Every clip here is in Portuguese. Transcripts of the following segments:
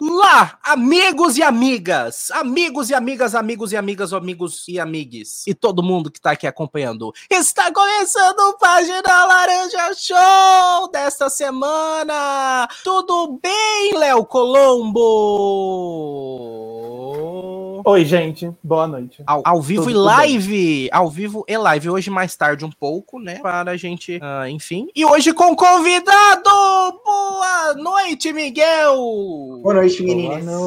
lá amigos e amigas, amigos e amigas, amigos e amigas, amigos e amigues, e todo mundo que tá aqui acompanhando. Está começando o Página Laranja Show desta semana. Tudo bem, Léo Colombo? Oi, gente. Boa noite. Ao, ao vivo Tudo e live. Ao vivo e live. Hoje mais tarde um pouco, né? Para a gente, ah, enfim. E hoje com convidado! Boa noite, Miguel! Boa noite, Boa meninas. noite,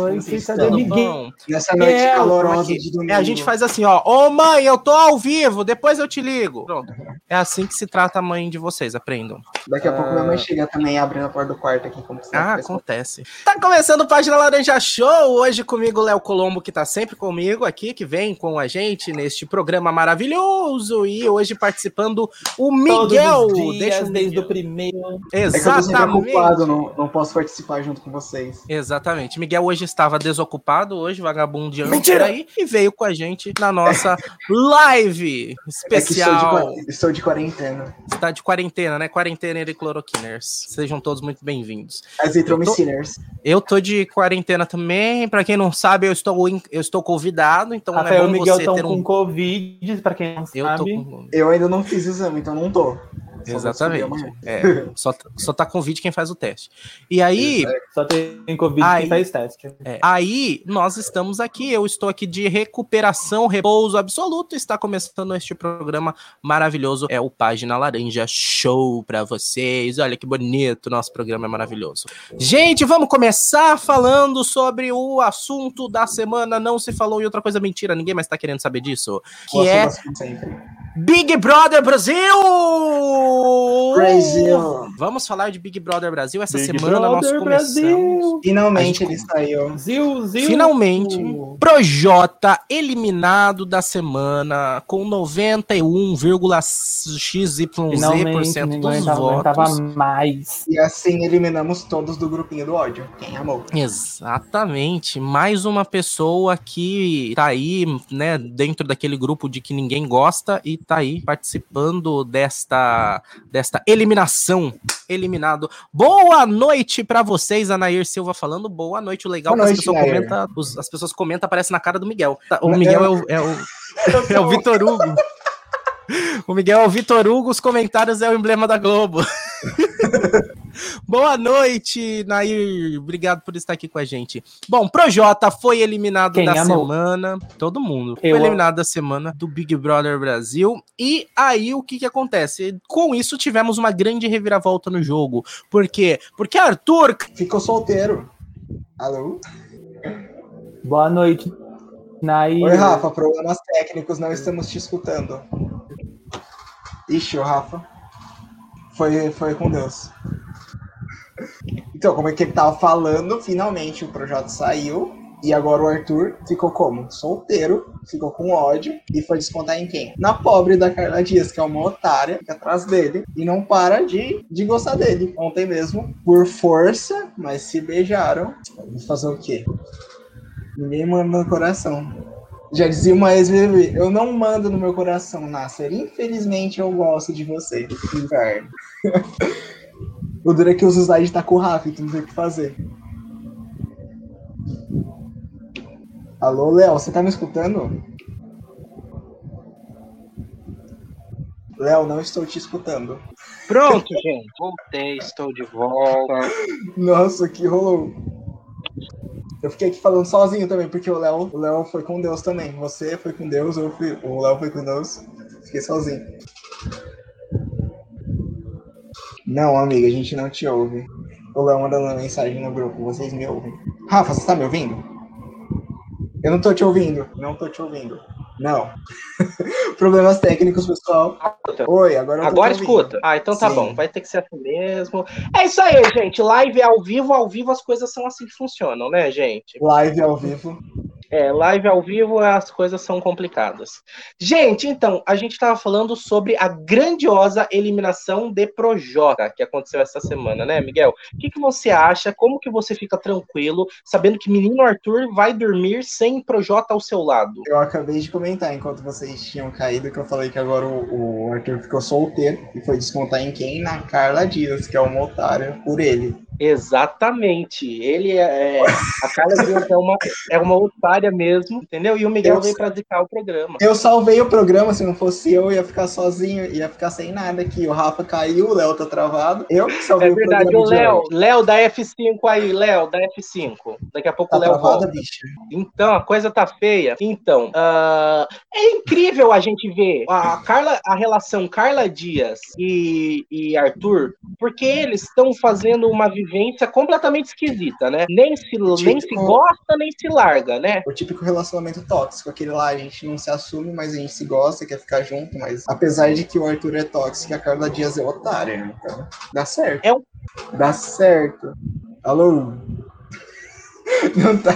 Miguel? bom? Nessa noite É, calorosa Aqui. de domingo. É, a gente faz assim, ó. Ô mãe, eu tô ao vivo, depois eu te ligo. Pronto. É assim que se trata a mãe de vocês, aprendam. Daqui a pouco minha mãe chega também abrindo a porta do quarto aqui, como você Ah, acontece. Tá começando o Página Laranja Show. Hoje comigo o Léo Colombo, que tá sempre comigo aqui, que vem com a gente neste programa maravilhoso. E hoje participando o Miguel. Todos os dias, Deixa o desde Miguel. o primeiro. É que eu tô sempre Exatamente. ocupado, não, não posso participar junto com vocês. Exatamente. Miguel hoje estava desocupado, hoje vagabundeando Mentira! por aí, e veio com a gente na nossa live É de, especial. qua- estou de quarentena. Está de quarentena, né? Quarentena e cloroquiners. Sejam todos muito bem-vindos. Azitromiciners. Eu tô de quarentena também. Pra quem não sabe, eu estou, in- eu estou convidado, então não é bom Miguel você ter com um. Covid, pra quem não Eu tô sabe. com. Eu ainda não fiz exame, então não tô. Exatamente. É, só, só tá com vídeo quem faz o teste. E aí, Só tem Covid Aí- quem faz teste. É, Aí nós estamos aqui, eu estou aqui de recuperação, repouso absoluto. Está começando este programa maravilhoso, é o Página Laranja Show para vocês. Olha que bonito, nosso programa é maravilhoso. Gente, vamos começar falando sobre o assunto da semana. Não se falou em outra coisa mentira, ninguém mais está querendo saber disso, que Gosto é. Big Brother Brasil. Brasil. Vamos falar de Big Brother Brasil essa Big semana nós Brother começamos. Brasil. Finalmente ele saiu. Zil, zil. Finalmente, Projota eliminado da semana com 91,xyz Finalmente, dos ninguém aguentava votos. mais. E assim eliminamos todos do grupinho do ódio. Quem amou? Exatamente, mais uma pessoa que tá aí, né, dentro daquele grupo de que ninguém gosta e tá aí participando desta desta eliminação. Eliminado. Boa noite pra vocês, Anair Silva falando. Boa noite, o legal Boa que noite, as pessoas os- as pessoas comentam, aparece na cara do Miguel. Tá, O Miguel é o, é o, é o Vitor Hugo. O Miguel é o Vitor Hugo, os comentários é o emblema da Globo. Boa noite, Nair. Obrigado por estar aqui com a gente. Bom, Projota foi eliminado Quem da amou? semana. Todo mundo. Eu foi amo. eliminado da semana do Big Brother Brasil. E aí, o que que acontece? Com isso, tivemos uma grande reviravolta no jogo. Por quê? Porque Arthur Ficou solteiro. Alô? Boa noite. Nair. Oi, Rafa. Problemas técnicos, não estamos te escutando. Ixi, o Rafa. Foi, foi com Deus. Então, como é que ele tava falando, finalmente o projeto saiu. E agora o Arthur ficou como? Solteiro, ficou com ódio e foi descontar em quem? Na pobre da Carla Dias, que é uma otária, fica atrás dele e não para de, de gostar dele. Ontem mesmo, por força, mas se beijaram. Vou fazer o quê? Ninguém manda no coração. Já dizia uma ex-BBB, eu não mando no meu coração, Nasser. Infelizmente eu gosto de você. Inferno. o duro é que os slides tá com o Rafa, então não tem o que fazer. Alô, Léo, você tá me escutando? Léo, não estou te escutando. Pronto, gente. Voltei, estou de volta. Nossa, que rolou. Eu fiquei aqui falando sozinho também, porque o Léo, o Léo foi com Deus também. Você foi com Deus, eu fui, o Léo foi com Deus. Fiquei sozinho. Não, amiga, a gente não te ouve. O Léo mandando mensagem no grupo, vocês me ouvem. Rafa, você tá me ouvindo? Eu não tô te ouvindo, não tô te ouvindo. Não. Problemas técnicos, pessoal. Oi, agora Agora escuta. Ah, então tá Sim. bom. Vai ter que ser assim mesmo. É isso aí, gente. Live ao vivo, ao vivo as coisas são assim que funcionam, né, gente? Live ao vivo. É, live ao vivo as coisas são complicadas. Gente, então, a gente estava falando sobre a grandiosa eliminação de Projota que aconteceu essa semana, né, Miguel? O que, que você acha? Como que você fica tranquilo sabendo que menino Arthur vai dormir sem Projota ao seu lado? Eu acabei de comentar enquanto vocês tinham caído que eu falei que agora o, o Arthur ficou solteiro e foi descontar em quem? Na Carla Dias, que é uma otária por ele. Exatamente. Ele é. é a Carla Dias é uma, é uma otária mesmo, entendeu? E o Miguel eu, veio pra dedicar o programa. Eu salvei o programa, se não fosse eu, ia ficar sozinho, ia ficar sem nada aqui. O Rafa caiu, o Léo tá travado. Eu que salvei é verdade, o programa. O Léo, Léo da F5 aí, Léo da F5. Daqui a pouco tá o Léo travada, volta. Bicho. Então, a coisa tá feia. Então, uh, é incrível a gente ver a Carla, a relação Carla Dias e, e Arthur, porque eles estão fazendo uma vivência completamente esquisita, né? Nem se, típico, nem se gosta, nem se larga, né? O típico relacionamento tóxico, aquele lá, a gente não se assume, mas a gente se gosta, quer ficar junto, mas apesar de que o Arthur é tóxico, a Carla Dias é otária, né? dá certo. É um... Dá certo. Alô? Não tá,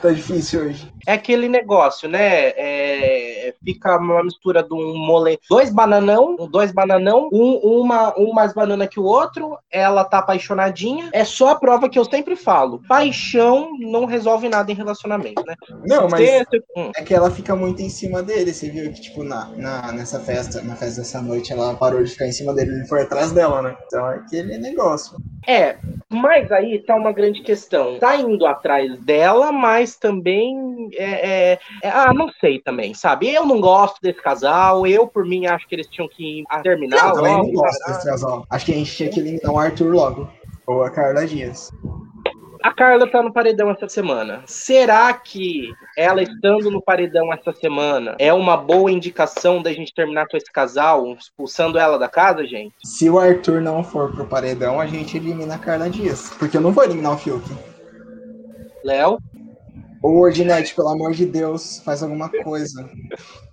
tá difícil hoje. É aquele negócio, né? É, fica uma mistura de um mole, dois bananão, dois bananão, um, uma, um mais banana que o outro. Ela tá apaixonadinha. É só a prova que eu sempre falo. Paixão não resolve nada em relacionamento, né? Não, mas é que ela fica muito em cima dele. Você viu que, tipo, na, na, nessa festa, na festa dessa noite, ela parou de ficar em cima dele e foi atrás dela, né? Então é aquele negócio. É, mas aí tá uma grande questão. Tá indo atrás dela, mas também é, é, é, ah, não sei também, sabe? Eu não gosto desse casal, eu, por mim, acho que eles tinham que terminar eu logo. não gosto desse casal. Acho que a gente tinha que eliminar o Arthur logo. Ou a Carla Dias. A Carla tá no paredão essa semana. Será que ela estando no paredão essa semana é uma boa indicação da gente terminar com esse casal, expulsando ela da casa, gente? Se o Arthur não for pro paredão, a gente elimina a Carla Dias. Porque eu não vou eliminar o Fiuk. Léo? Ô, Ordinete, pelo amor de Deus, faz alguma coisa.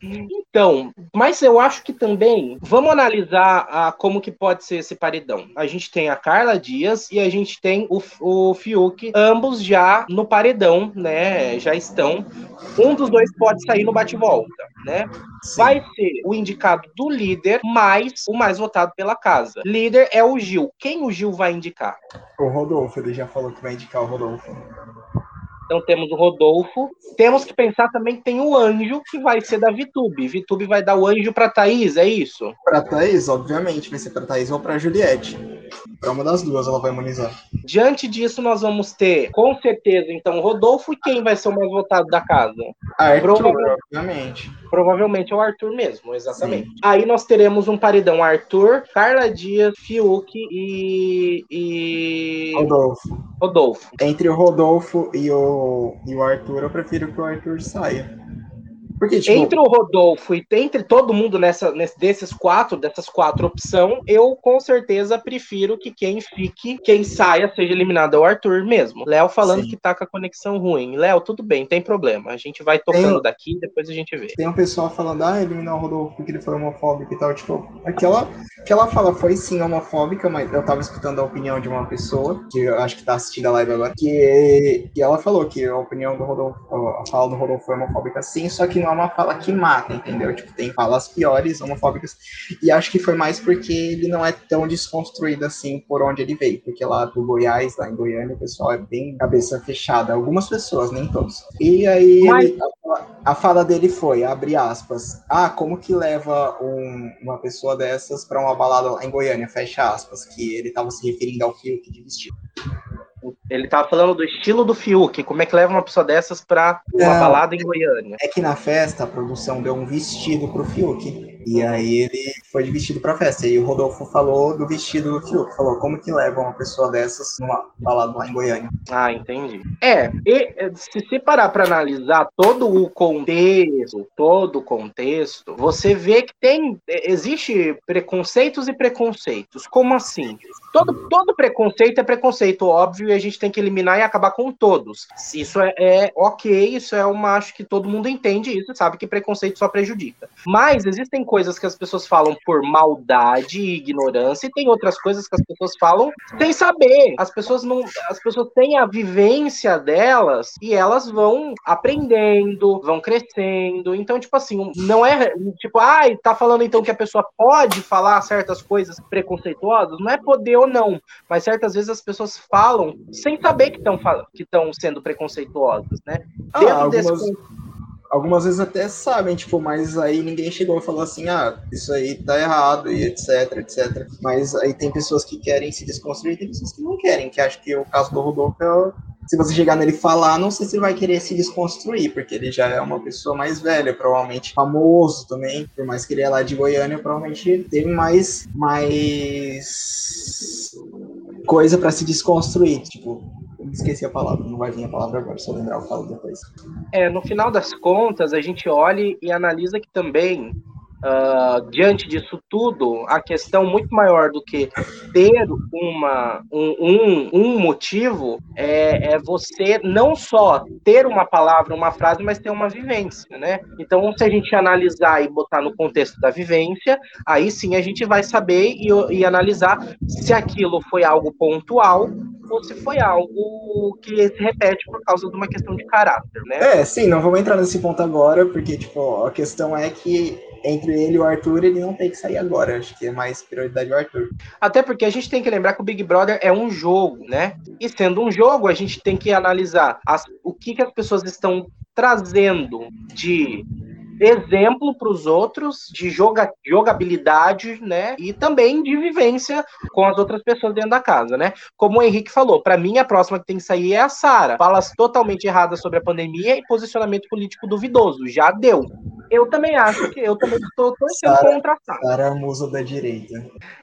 Então, mas eu acho que também, vamos analisar a, como que pode ser esse paredão. A gente tem a Carla Dias e a gente tem o, o Fiuk, ambos já no paredão, né? Já estão. Um dos dois pode sair no bate-volta, né? Sim. Vai ser o indicado do líder mais o mais votado pela casa. Líder é o Gil. Quem o Gil vai indicar? O Rodolfo, ele já falou que vai indicar o Rodolfo. Então temos o Rodolfo. Temos que pensar também que tem o anjo que vai ser da Vitube. Vitube vai dar o anjo para Thaís, é isso? Para Thaís, obviamente, vai ser para Thaís ou para Juliette. Para uma das duas ela vai imunizar. Diante disso, nós vamos ter, com certeza, então, o Rodolfo e quem vai ser o mais votado da casa? Arthur, Provavelmente. obviamente. Provavelmente é o Arthur mesmo, exatamente. Sim. Aí nós teremos um paredão Arthur, Carla Dias, Fiuk e. e... Rodolfo. Rodolfo. Entre o Rodolfo e o, e o Arthur, eu prefiro que o Arthur saia. Porque, tipo... Entre o Rodolfo e entre todo mundo nessa, nesse, desses quatro, dessas quatro opções, eu com certeza prefiro que quem fique, quem saia, seja eliminado é o Arthur mesmo. Léo falando Sim. que tá com a conexão ruim. Léo, tudo bem, tem problema. A gente vai tocando tem, daqui depois a gente vê. Tem um pessoal falando, ah, eliminar o Rodolfo porque ele foi homofóbico e tal. Tipo, aquela, aquela fala foi sim homofóbica, mas eu tava escutando a opinião de uma pessoa, que eu acho que tá assistindo a live agora, que, que ela falou que a opinião do Rodolfo, a fala do Rodolfo foi homofóbica sim, só que não é uma fala que mata, entendeu? Tipo, tem falas piores, homofóbicas. E acho que foi mais porque ele não é tão desconstruído assim por onde ele veio. Porque lá do Goiás, lá em Goiânia, o pessoal é bem cabeça fechada. Algumas pessoas, nem todos. E aí Mas... ele, a, a, fala dele foi, abre aspas, ah, como que leva um, uma pessoa dessas para uma balada lá em Goiânia, fecha aspas, que ele tava se referindo ao Fiuk de vestido. Ele tava falando do estilo do Fiuk, como é que leva uma pessoa dessas pra uma Não, balada em Goiânia. É que na festa a produção deu um vestido pro Fiuk. E aí ele foi de vestido pra festa. E o Rodolfo falou do vestido do Fiuk. Falou como que leva uma pessoa dessas numa balada lá em Goiânia. Ah, entendi. É, e, se se parar pra analisar todo o contexto, todo o contexto, você vê que tem. Existe preconceitos e preconceitos. Como assim? Todo, todo preconceito é preconceito, óbvio, e a gente tem que eliminar e acabar com todos. Isso é, é ok, isso é uma. Acho que todo mundo entende isso, sabe que preconceito só prejudica. Mas existem coisas que as pessoas falam por maldade e ignorância, e tem outras coisas que as pessoas falam sem saber. As pessoas não. As pessoas têm a vivência delas e elas vão aprendendo, vão crescendo. Então, tipo assim, não é tipo, ai, ah, tá falando então que a pessoa pode falar certas coisas preconceituosas? Não é poder ou não, mas certas vezes as pessoas falam sem saber que estão que estão sendo preconceituosas, né? Ah, algumas, desse... algumas vezes até sabem, tipo, mas aí ninguém chegou e falou assim, ah, isso aí tá errado e etc, etc. Mas aí tem pessoas que querem se desconstruir e tem pessoas que não querem, que acho que o caso do Rodolfo é se você chegar nele e falar, não sei se ele vai querer se desconstruir, porque ele já é uma pessoa mais velha, provavelmente famoso também, por mais que ele é lá de Goiânia, provavelmente teve mais, mais coisa para se desconstruir, tipo, esqueci a palavra, não vai vir a palavra agora, eu lembrar eu falo depois. É, no final das contas, a gente olha e analisa que também Uh, diante disso tudo, a questão muito maior do que ter uma, um, um, um motivo é, é, você não só ter uma palavra, uma frase, mas ter uma vivência, né? Então, se a gente analisar e botar no contexto da vivência, aí sim a gente vai saber e, e analisar se aquilo foi algo pontual ou se foi algo que se repete por causa de uma questão de caráter, né? É, sim, não vamos entrar nesse ponto agora, porque, tipo, a questão é que entre ele e o Arthur, ele não tem que sair agora. Acho que é mais prioridade o Arthur. Até porque a gente tem que lembrar que o Big Brother é um jogo, né? E sendo um jogo, a gente tem que analisar as, o que, que as pessoas estão trazendo de exemplo para os outros de joga, jogabilidade, né? E também de vivência com as outras pessoas dentro da casa, né? Como o Henrique falou, para mim a próxima que tem que sair é a Sara. Falas totalmente erradas sobre a pandemia e posicionamento político duvidoso. Já deu. Eu também acho que eu também estou torcendo Sarah, contra a Sara. Sara é a musa da direita.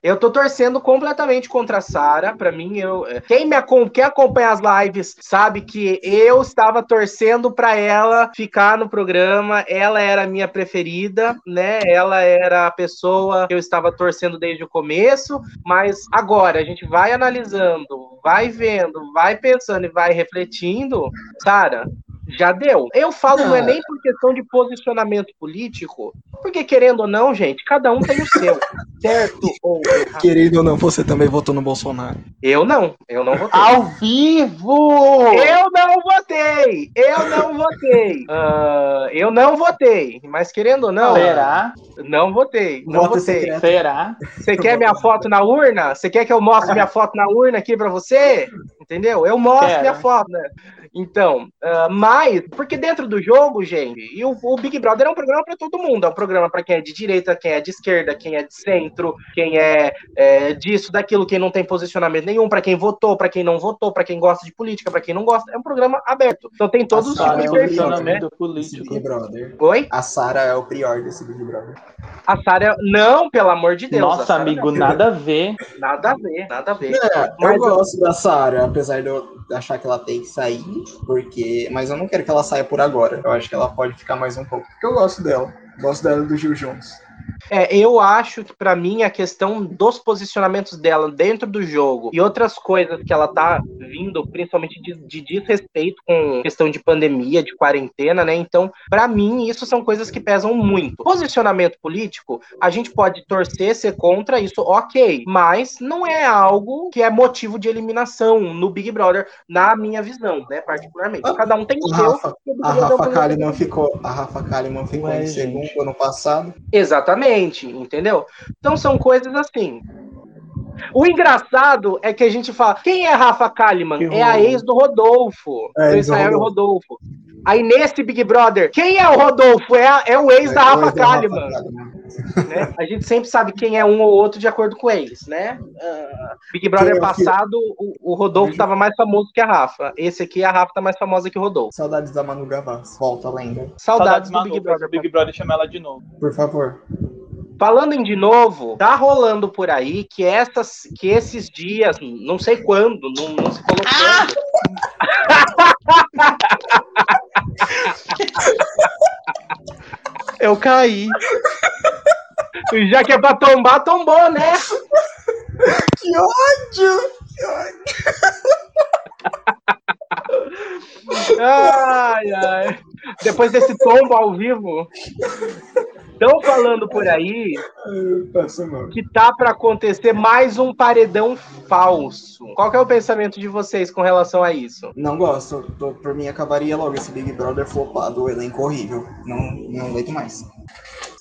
Eu estou torcendo completamente contra a Sara. Para mim, eu quem me quem acompanha as lives sabe que eu estava torcendo para ela ficar no programa. Ela era minha preferida, né? Ela era a pessoa que eu estava torcendo desde o começo, mas agora a gente vai analisando, vai vendo, vai pensando e vai refletindo, Sara, já deu. Eu falo, não é nem por questão de posicionamento político, porque querendo ou não, gente, cada um tem o seu, certo ou errado. Querido ou não, você também votou no Bolsonaro? Eu não, eu não votei. Ao vivo! Eu não votei! Eu não votei! Uh, eu não votei, mas querendo ou não. Será? Não votei, não Voto votei. secreto. Será? Você quer minha foto na urna? Você quer que eu mostre minha foto na urna aqui pra você? Entendeu? Eu mostro Quero. minha foto, né? Então, uh, mas, porque dentro do jogo, gente, e o, o Big Brother é um programa para todo mundo, é um programa para quem é de direita, quem é de esquerda, quem é de centro, quem é, é disso, daquilo, quem não tem posicionamento nenhum, para quem votou, para quem não votou, para quem gosta de política, para quem não gosta, é um programa aberto. Então tem todos os tipos de é perfil, né? político. Big Brother. Oi? A Sara é o prior desse Big Brother. A Sara, não, pelo amor de Deus. Nossa, amigo, não. nada a ver. Nada a ver, nada a ver. É, Mas eu gosto da Sara, apesar de eu achar que ela tem que sair, porque. Mas eu não quero que ela saia por agora. Eu acho que ela pode ficar mais um pouco. Porque eu gosto dela. Gosto dela do Gil juntos. É, eu acho que para mim a questão dos posicionamentos dela dentro do jogo e outras coisas que ela tá vindo, principalmente de, de desrespeito com questão de pandemia, de quarentena, né? Então, para mim, isso são coisas que pesam muito. Posicionamento político, a gente pode torcer, ser contra isso, ok, mas não é algo que é motivo de eliminação no Big Brother, na minha visão, né? Particularmente. Cada um tem o A seu. Rafa, o Big a Brother Rafa Kalimann ficou. A Rafa Kalimann ficou Ué, em gente. segundo ano passado. Exatamente, entendeu? Então são coisas assim. O engraçado é que a gente fala, quem é Rafa Kalimann? Que É a ex do Rodolfo, É, do Israel Rodolfo. Aí nesse Big Brother, quem é o Rodolfo? É, é o ex da É, Rafa é Kalimann. Né? A gente sempre sabe quem é um ou outro de acordo com eles, né? Ah, Big Brother é que- passado, o, o Rodolfo estava mais famoso que a Rafa. Esse aqui, a Rafa tá mais famosa que o Rodolfo. Saudades da Manu Gavassi. Volta, lenda. Saudades, do Manu, Big Brother. o Big Brother chama ela de novo. Por favor. Falando em de novo, tá rolando por aí que, essas, que esses dias, não sei quando, não, não se falou quando. Eu caí. Já que é pra tombar, tombou, né? Que ódio! Que ódio! Ai, ai. Depois desse tombo ao vivo. Estão falando por aí que tá pra acontecer mais um paredão falso. Qual é o pensamento de vocês com relação a isso? Não gosto. Tô- Por mim acabaria logo esse Big Brother flopado, o elenco horrível. Não, não aguento mais.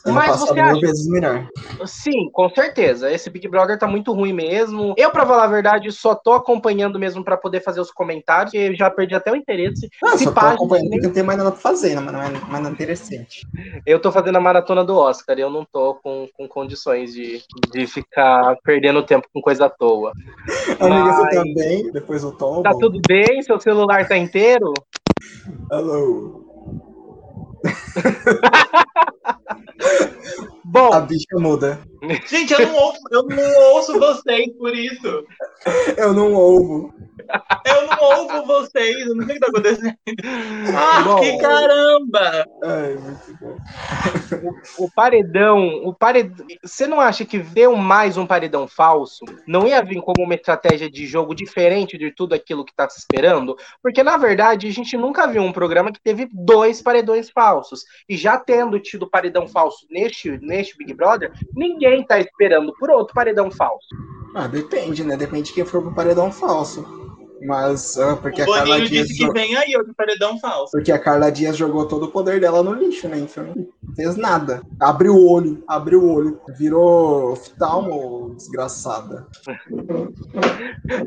Ano Mas você mil acha- vezes melhor. Sim, com certeza. Esse Big Brother tá muito ruim mesmo. Eu, pra falar a verdade, só tô acompanhando mesmo pra poder fazer os comentários, eu já perdi até o interesse. Ah, Se só tô pá, a gente acompanhando nem- não tem mais nada pra fazer, né? mas não é interessante. Eu tô fazendo a maratona do Oscar e eu não tô com, com condições de, de ficar perdendo tempo com coisa à toa. Amiga, Mas- você também? Depois o Tom? Tá tudo bem? Seu celular tá inteiro? Alô. Bom, A bicha muda. Gente, eu não ouço, eu não ouço vocês por isso. Eu não ouvo. Eu não ouço vocês, eu não sei o que tá acontecendo. Ah, Bom. que caramba! Ai, muito bom. o paredão, o paredão. Você não acha que ver mais um paredão falso não ia vir como uma estratégia de jogo diferente de tudo aquilo que tá se esperando? Porque, na verdade, a gente nunca viu um programa que teve dois paredões falsos. E já tendo tido paredão falso neste, neste Big Brother, ninguém tá esperando por outro paredão falso. Ah, depende, né? Depende de quem for pro paredão falso. Mas, ah, porque o a Carla Boninho Dias. disse que jo- vem aí outro paredão falso. Porque a Carla Dias jogou todo o poder dela no lixo, né? Então não fez nada. Abriu o olho, abriu o olho. Virou oftalmo, desgraçada.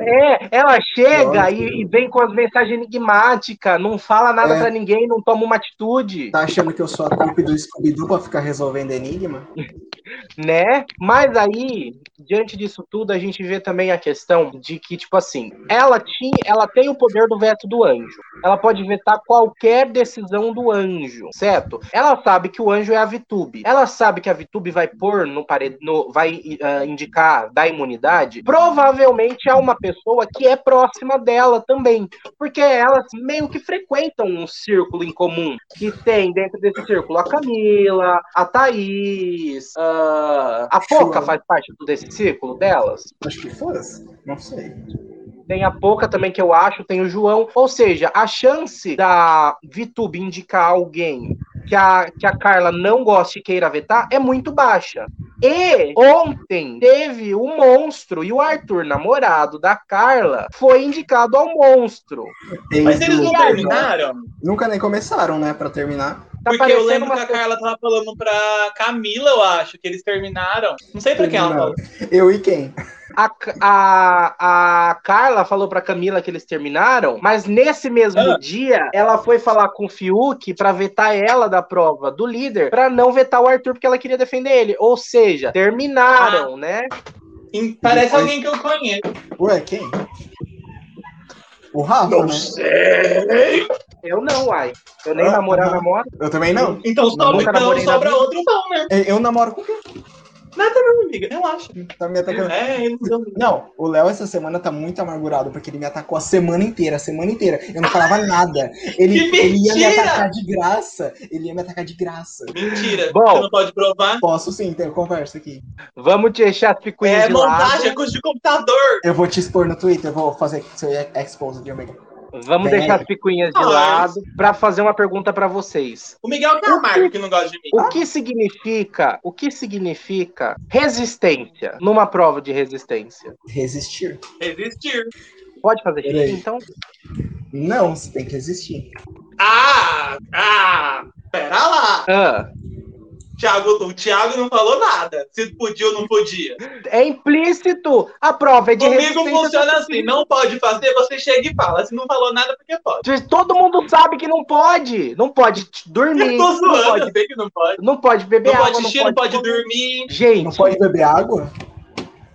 É, ela chega e, e vem com as mensagens enigmáticas, não fala nada É. pra ninguém, não toma uma atitude. Tá achando que eu sou a trupe do Scooby-Doo pra ficar resolvendo enigma? né? Mas aí, diante disso tudo, a gente vê também a questão de que, tipo assim, ela tinha, ela tem o poder do veto do anjo. Ela pode vetar qualquer decisão do anjo, certo? Ela sabe que o anjo é a Vitube. Ela sabe que a Vitube vai pôr no parede, no, vai ah, indicar da imunidade. Provavelmente é uma pessoa que é próxima dela também, porque elas meio que frequentam um círculo em comum que tem dentro desse círculo a Camila, a Thaís, ah, a Poca faz parte desse círculo delas. Acho que fosse. Não sei. Tem a Poca também que eu acho, tem o João. Ou seja, a chance da Vitube indicar alguém que a, que a Carla não goste e queira vetar é muito baixa. E ontem teve o monstro e o Arthur, namorado da Carla, foi indicado ao monstro. Mas eles não Ex-do- terminaram? Nunca nem começaram, né? Pra terminar. Tá Porque eu lembro que a Carla tava falando pra Camila, eu acho, que eles terminaram. Não sei pra quem ela falou. Eu e quem? A, a, a Carla falou pra Camila que eles terminaram, mas nesse mesmo Ah. dia ela foi falar com o Fiuk pra vetar ela da prova do líder, pra não vetar o Arthur porque ela queria defender ele. Ou seja, terminaram, né? E Parece Depois- alguém que eu conheço. Ué, quem? O Rafa, né? sei. Eu não, uai. Eu nem Ah, namorar, ah. namoro. Eu também não. Então então namorei sobra outro pão, né? Eu namoro com quem? Nada não, amiga, relaxa. Tá me atacando. É, eles não. Não, o Léo essa semana tá muito amargurado, porque ele me atacou a semana inteira, a semana inteira. Eu não falava nada. Ele, Que ele ia me atacar de graça. Ele ia me atacar de graça. Mentira. Bom. Você não pode provar. Posso sim, tem conversa aqui. Vamos deixar as picuinhas É de montagem, é lado. custo de computador. Eu vou te expor no Twitter, eu vou fazer seu expose de amiga. Vamos deixar as picuinhas de Ah, lado pra fazer uma pergunta pra vocês. O Miguel que é amargo que não gosta de mim. O que significa, o que significa resistência numa prova de resistência? Resistir. Resistir. Pode fazer Peraí. então? Não, você tem que resistir. Ah, ah, pera lá. Ah, Thiago, o Thiago não falou nada. Se podia ou não podia. é implícito. A prova é de Comigo resistência. funciona assim, não pode fazer, você chega e fala. Se não falou nada, porque pode. Todo mundo sabe que não pode. Não pode dormir. Eu tô Não zoando, pode, eu sei que não pode. não pode beber Não água. pode xixi, não pode comer. dormir. Gente, Não pode beber água?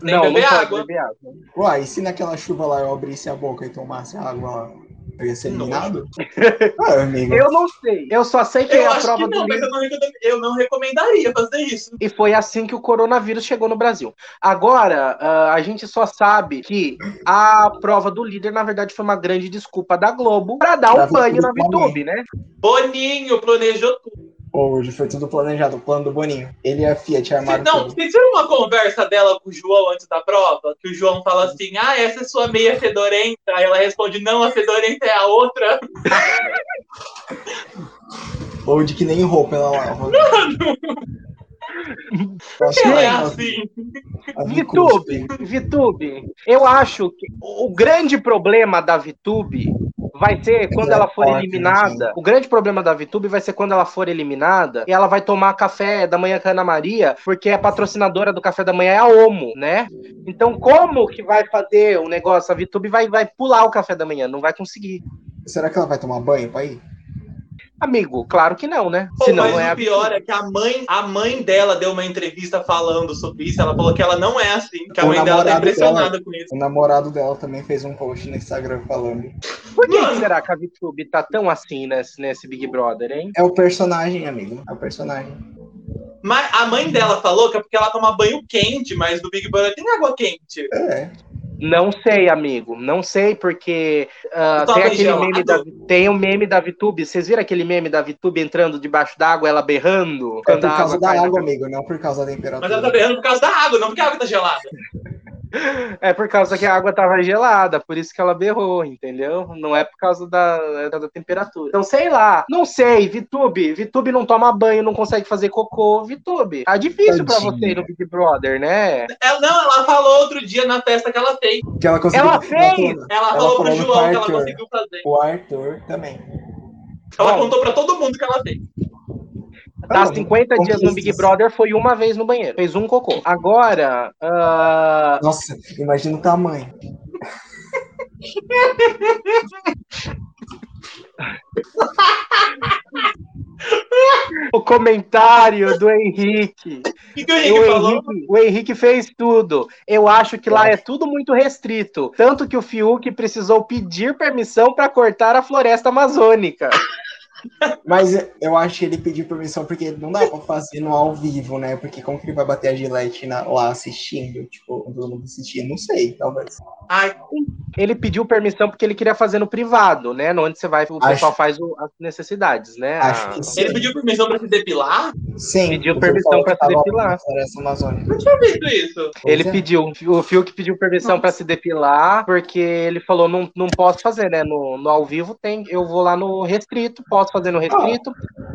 nem não, beber não pode água. beber água. Uai, e se naquela chuva lá eu abrisse a boca e tomasse a água lá? Eu ia ser eliminado? ah, amigo. Eu não sei. Eu só sei que Eu é a acho prova que não, do mas livro. eu não, eu não recomendaria fazer isso. E foi assim que o coronavírus chegou no Brasil. Agora, ah, a gente só sabe que a prova do líder, na verdade, foi uma grande desculpa da Globo pra dar Pra um banho na VTube, né? Boninho planejou tudo. Hoje foi tudo planejado, o plano do Boninho. Ele e a Fiat armaram Não, tudo. vocês viram uma conversa dela com o João antes da prova? Que o João fala assim: ah, essa é sua meia fedorenta. Aí ela responde: não, a fedorenta é a outra. Ou de que nem roupa ela lava. Posso Ela é assim. VTube, VTube, eu acho que o grande problema da VTube vai ser quando Ela é ela for eliminada. O grande problema da VTube vai ser quando ela for eliminada e ela vai tomar café da manhã com a Ana Maria, porque a patrocinadora do café da manhã é a Omo, né? Então, como que vai fazer o negócio? A VTube vai, vai pular o café da manhã, não vai conseguir. Será que ela vai tomar banho pra ir? Amigo, claro que não, né? Pô, Senão mas não é o a pior é que a mãe, a mãe dela deu uma entrevista falando sobre isso. Ela falou que ela não é assim, que a O mãe dela tá namorado impressionada com isso. O namorado dela também fez um post no Instagram falando. Por que, que será que a VTube tá tão assim nesse, nesse Big Brother, hein? É o personagem, amigo. É o personagem. Mas a mãe dela falou que é porque ela toma banho quente, mas no Big Brother tem água quente. É. Não sei, amigo. Não sei, porque Toma tem aquele gelado? meme da. Tem o meme da VTube. Vocês viram aquele meme da VTube entrando debaixo d'água, ela berrando? É por causa da cai na água, amigo, não por causa da Mas ela tá temperatura. berrando por causa da água, não porque a água tá gelada. É por causa que a água tava gelada, por isso que ela berrou, entendeu? Não é por causa da, da temperatura. Então, sei lá. Não sei, VTube. VTube não toma banho, não consegue fazer cocô. VTube. Tá difícil pra Tadinha. você ir no Big Brother, né? Ela, não, ela falou outro dia na festa que ela fez. Que ela conseguiu. Ela fez! Ela, Ela falou pro falou no João que ela conseguiu fazer. O Arthur também. Ela Bom. contou pra todo mundo que ela fez. Tá Ah, 50 dias no Big. Brother foi uma vez no banheiro. Fez um cocô. Agora, ah, Nossa, imagina o tamanho. o comentário do Henrique. O que, que o O Henrique falou? Henrique, o Henrique fez tudo. Eu acho que lá é tudo muito restrito. Tanto que o Fiuk precisou pedir permissão para cortar a floresta amazônica. Mas eu acho que ele pediu permissão porque não dá pra fazer no ao vivo, né? Porque como que ele vai bater a gilete na- lá assistindo? Tipo, todo mundo assistindo? Não sei, talvez. Ai, Ele pediu permissão porque ele queria fazer no privado, né? No Onde você vai, o Acho- pessoal faz o- as necessidades, né? Acho A- que sim. ele pediu permissão pra se depilar? Sim. pediu permissão pra se depilar. na Floresta Amazônica. Não tinha visto isso. Ele é. pediu, o Fiuk pediu permissão para se depilar, porque ele falou, não, não posso fazer, né? No, no ao vivo tem, eu vou lá no restrito, posso fazer no restrito,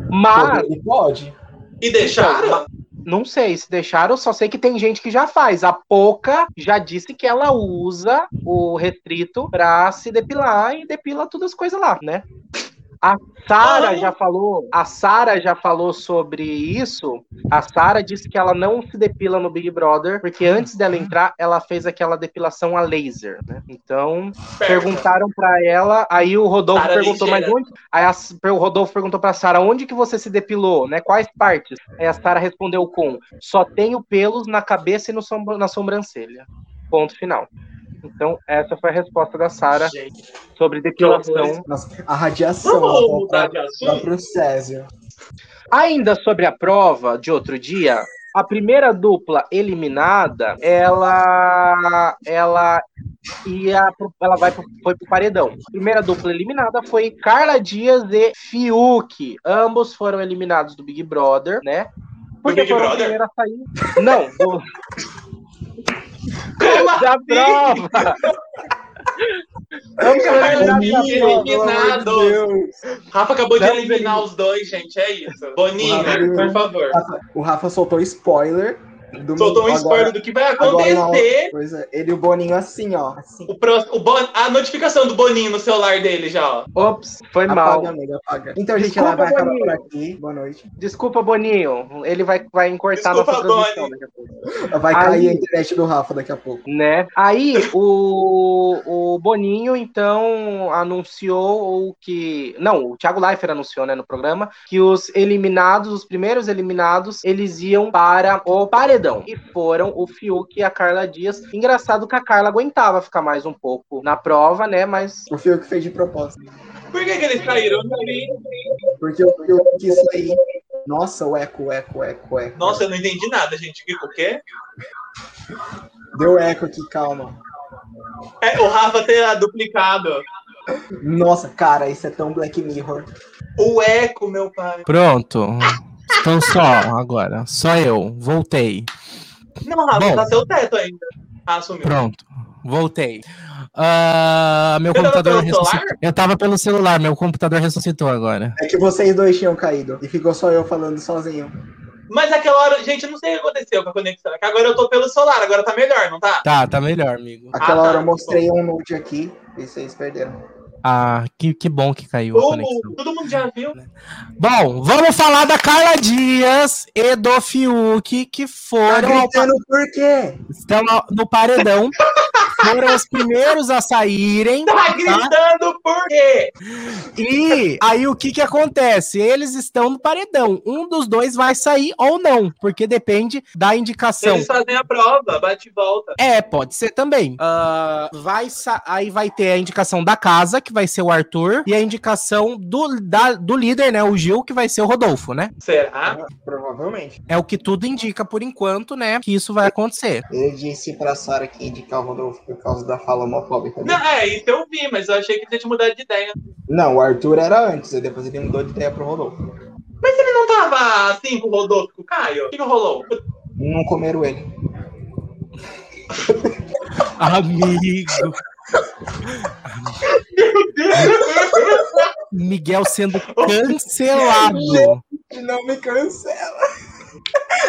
mas Ele pode. E deixaram? não sei se deixaram, só sei que tem gente que já faz. A Poca já disse que ela usa o restrito pra se depilar e depila todas as coisas lá, né? A Sara já falou, a Sara já falou sobre isso. A Sara disse que ela não se depila no Big Brother, porque antes dela entrar, ela fez aquela depilação a laser, né? Então, perguntaram pra ela, aí o Rodolfo perguntou mais ligeira. onde. Aí a- o Rodolfo perguntou pra Sara, onde que você se depilou, né? Quais partes? Aí a Sara respondeu com: só tenho pelos na cabeça e no sombra- na sobrancelha. Ponto final. Então, essa foi a resposta da Sara sobre depilação. Nossa, a radiação. vamos mudar de assunto? Ainda sobre a prova de outro dia, a primeira dupla eliminada, ela ela ia pro- ela vai pro, foi pro paredão. A primeira dupla eliminada foi Carla Dias e Fiuk. Ambos foram eliminados do Big Brother, né? Porque Big foram Brother? a primeira a sair. Não, do, Como da assim? prova. Eliminado. Deus. Rafa acabou de eliminar os dois, gente. É isso. Boninho, Rafa, por favor. O Rafa soltou spoiler. Do Soltou um agora- spoiler do que vai agora acontecer. Pois é, ele e o Boninho assim, ó. Assim. O próximo, o Bon- a notificação do Boninho no celular dele já, ó. Ops, foi mal. Apaga, amiga, apaga. Então, gente, Desculpa, ela vai acabar Boninho. por aqui. Boa noite. Desculpa, Boninho. Ele vai, vai encurtar Desculpa, nossa transmissão Boni. daqui a pouco. Vai Aí- cair a internet do Rafa daqui a pouco. Né? Aí o, o Boninho, então, anunciou o que. Não, o Thiago Leifert anunciou né, no programa que os eliminados, os primeiros eliminados, eles iam para o paredão. E foram o Fiuk e a Carla Dias. Engraçado que a Carla aguentava ficar mais um pouco na prova, né? Mas O Fiuk fez de propósito. Por que, que eles vi. Porque o Fiuk quis sair. Nossa, o eco, o eco, o eco, o eco. Nossa, eu não entendi nada, gente. O quê? Deu eco aqui, calma. É, o Rafa ter duplicado. Nossa, cara, isso é tão Black Mirror. O eco, meu pai. Pronto. Então só agora. Só eu. Voltei. Não, Rafa, Bom. tá seu teto ainda. Ah, sumiu. Pronto. Voltei. Ah, meu Você computador ressuscitou. Eu tava pelo celular, meu computador ressuscitou agora. É que vocês dois tinham caído. E ficou só eu falando sozinho. Mas aquela hora, gente, eu não sei o que aconteceu com a conexão. É que agora eu tô pelo celular, agora tá melhor, não tá? Tá, tá melhor, amigo. Aquela Ah, tá, hora eu mostrei um nude aqui e vocês perderam. Ah, que, que bom que caiu a Como? conexão. Todo mundo já viu. Bom, vamos falar da Carla Dias e do Fiuk, que Tá foram ao gritando por quê? estão no- no paredão. Foram os primeiros a saírem. Tá gritando por quê? E aí o que que acontece? Eles estão no paredão. Um dos dois vai sair ou não, porque depende da indicação. Eles fazem a prova, bate e volta. É, pode ser também. Ah, vai aí vai ter a indicação da casa, que vai ser o Arthur, e a indicação do, da- do líder, né, o Gil, que vai ser o Rodolfo, né? Será? Provavelmente. É o que tudo indica por enquanto, né, que isso vai acontecer. Ele disse pra Sara que indicar o Rodolfo por causa da fala homofóbica dele. Não, é, isso eu vi, mas eu achei que ele tinha mudado de ideia. Não, o Arthur era antes, e depois ele mudou de ideia pro Rodolfo. Ele não tava assim com o Rodolfo, com o Caio? O que, que rolou? Não comeram ele. Amigo. Miguel sendo cancelado. Não me cancela.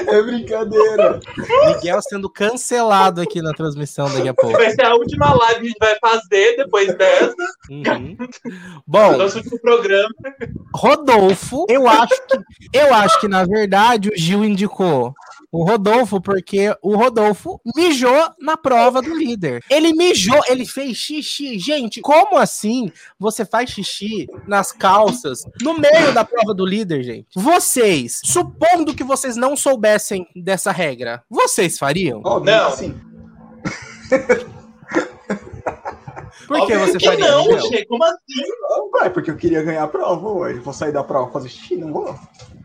É brincadeira. Miguel sendo cancelado aqui na transmissão daqui a pouco. Vai ser a última live que a gente vai fazer depois dessa. Uhum. Bom, Nosso último programa. Rodolfo, eu acho que eu acho que na verdade o Gil indicou o Rodolfo porque o Rodolfo mijou na prova do líder. Ele mijou, ele fez xixi. Gente, como assim você faz xixi nas calças no meio da prova do líder, gente? Vocês, supondo que vocês não soubessem dessa regra, vocês fariam? Óbvio Não. que Por que você que faria? não, gente? Como assim? Não, vai, porque eu queria ganhar a prova hoje. Vou sair da prova fazer xixi? Não vou.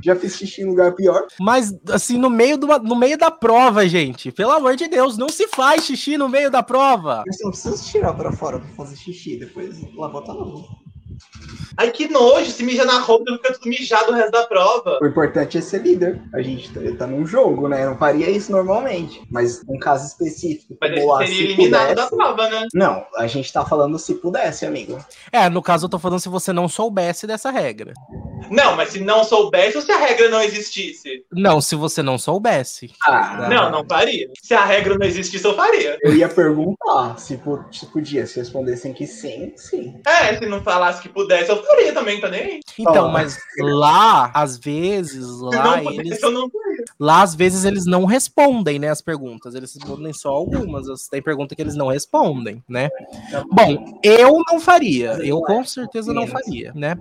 Já fiz xixi em lugar pior. Mas, assim, no meio, do, no meio da prova, gente. Pelo amor de Deus, não se faz xixi no meio da prova. Você não precisa tirar pra fora pra fazer xixi. Depois lá botar na rua. Ai, que nojo. Se mija na roupa, fica tudo mijado o resto da prova. O importante é ser líder. A gente tá, tá num jogo, né? Eu não faria isso normalmente. Mas um caso específico. Mas como ele lá, seria se eliminado da pudesse- prova, né? Não, a gente tá falando se pudesse, amigo. É, no caso eu tô falando se você não soubesse dessa regra. Não, mas se não soubesse ou se a regra não existisse? Não, se você não soubesse. Ah, Não, não faria. Se a regra não existisse, eu faria. Eu ia perguntar se, se podia. Se respondessem que sim, sim. É, se não falasse que pudesse, eu faria também, tá nem aí. Então, mas lá, às vezes, lá não eles, eu não faria. lá às vezes eles não respondem, né, as perguntas. Eles respondem só algumas. Tem pergunta que eles não respondem, né? Bom, eu não faria. Eu com certeza não faria, né?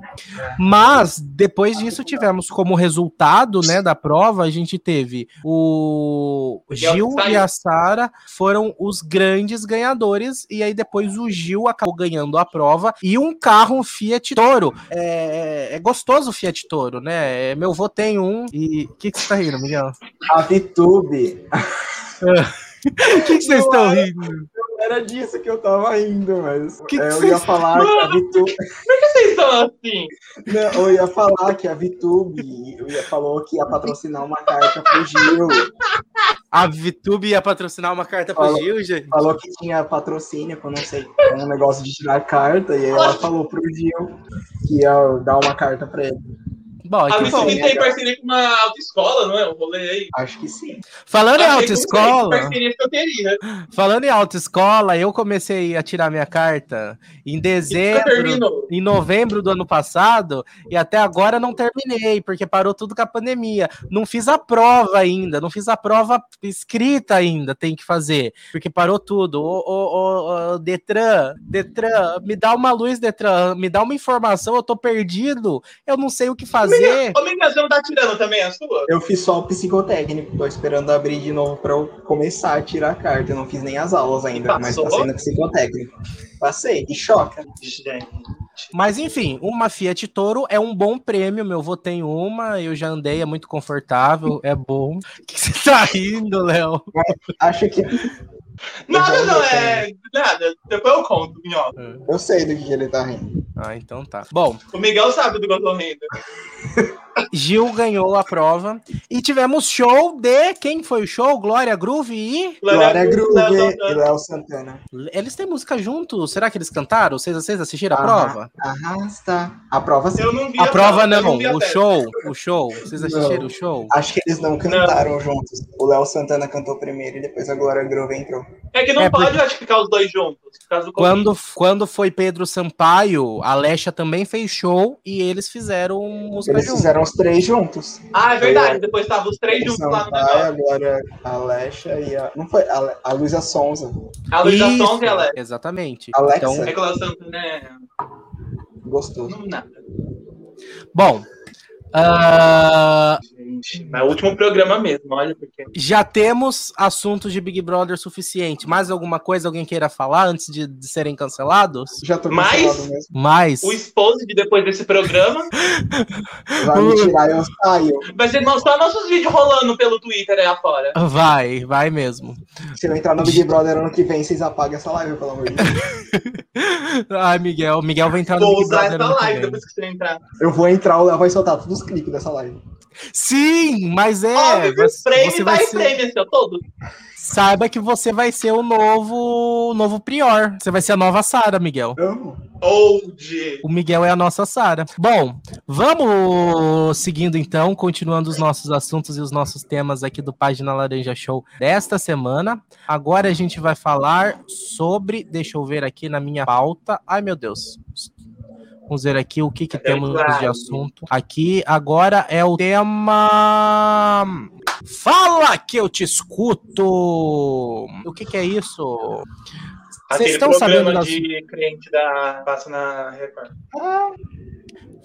Mas depois disso tivemos como resultado, né, da prova, a gente teve o Gil e a Sara foram os grandes ganhadores e aí depois o Gil acabou ganhando a prova e um carro um Fiat Toro. É, é gostoso o Fiat Toro, né? É, Meu avô tem um e o que que você tá rindo, Miguel? A VTube. O que vocês estão rindo? Era disso que eu tava indo, mas. Que que é, eu ia falar que a VTube. Por que vocês são assim? Não, eu ia falar que a VTube ia, falou que ia patrocinar uma carta pro Gil. A VTube ia patrocinar uma carta pro Falou. Gil, gente? Falou que tinha patrocínio, que eu não sei, um negócio de tirar carta, e aí ela falou pro Gil que ia dar uma carta pra ele. Bom, A Vitube né, tem parceria com uma autoescola, não é? Um rolê aí. Acho que sim. falando em que autoescola, parceria que eu teria. falando em autoescola, eu comecei a tirar minha carta em dezembro, em novembro do ano passado, e até agora não terminei, porque parou tudo com a pandemia. Não fiz a prova ainda, não fiz a prova escrita ainda, tem que fazer, porque parou tudo. Ô, ô, ô, Detran, Detran, me dá uma luz, Detran, me dá uma informação, eu tô perdido, eu não sei o que fazer. Ô, Miguel, você não tá tirando também a sua? Eu fiz só o psicotécnico, tô esperando abrir de novo pra eu começar a tirar a carta. Eu não fiz nem as aulas ainda, mas Passou? passei no psicotécnico. Passei, e choca. Gente. Mas enfim, uma Fiat Toro é um bom prêmio. Meu avô tem uma, eu já andei, é muito confortável, é bom. O que você tá rindo, Léo? Acho que Nada, não, é. Nada. Depois eu conto, Minhoca. eu sei do que que ele tá rindo. Ah, então tá. Bom, O Miguel sabe do que eu tô rindo. Gil ganhou a prova E tivemos show de. Quem foi o show? Glória Groove e. Glória Groove Léo e Santana. Léo Santana. Eles têm música juntos? Será que eles cantaram? Vocês, vocês assistiram a prova? Arrasta. A prova sim. Eu não vi A prova eu não, vi a o show. O show. Vocês assistiram Não. o show? Acho que eles não cantaram juntos. O Léo Santana cantou primeiro e depois a Glória Groove entrou. É que não É, pode, porque- eu acho, ficar os dois juntos. Por causa do. Quando, quando foi Pedro Sampaio, a Lesha também fez show e eles fizeram música Eles junto. fizeram os três juntos. Ah, é verdade. Depois estavam os três juntos lá no Sampaio, negócio. a Glória, a Lecha e a. Não foi? A, a Luísa Sonza. A Luísa Isso, Sonza, ela é. Exatamente. Alexa. Então, É que ela Santana é. Gostoso. Não, nada. bom. Ah, Gente, mas é o último programa mesmo, olha, porque. já temos assuntos de Big Brother suficiente. Mais alguma coisa alguém queira falar antes de, de serem cancelados? Já tô Mas- cancelado mesmo. Mais. O Exposed, depois desse programa, Vai me tirar, eu saio. vai ser só nossos vídeos rolando pelo Twitter aí afora. Vai, vai mesmo. Se eu entrar no Big Brother ano que vem, vocês apagam essa live, pelo amor de Deus. Ai, Miguel. Miguel vai entrar no Vou Big usar Brother essa ano que live depois que você entrar. Eu vou entrar, o Léo vai soltar todos os clipes dessa live. Sim, mas é. Óbvio frame você vai vai ser, frame esse ó, todo. saiba que você vai ser o novo, o novo Prior. Você vai ser a nova Sara, Miguel. Amo. Old. O Miguel é a nossa Sara. Bom, vamos seguindo então, continuando os nossos assuntos e os nossos temas aqui do Página Laranja Show desta semana. Agora a gente vai falar sobre, deixa eu ver aqui na minha pauta. Ai, meu Deus. Vamos ver aqui o que, que temos de verdade. assunto. Aqui agora é o tema. Fala que eu te escuto! O que, que é isso? Vocês Aquele estão sabendo das... de cliente da passa na Record.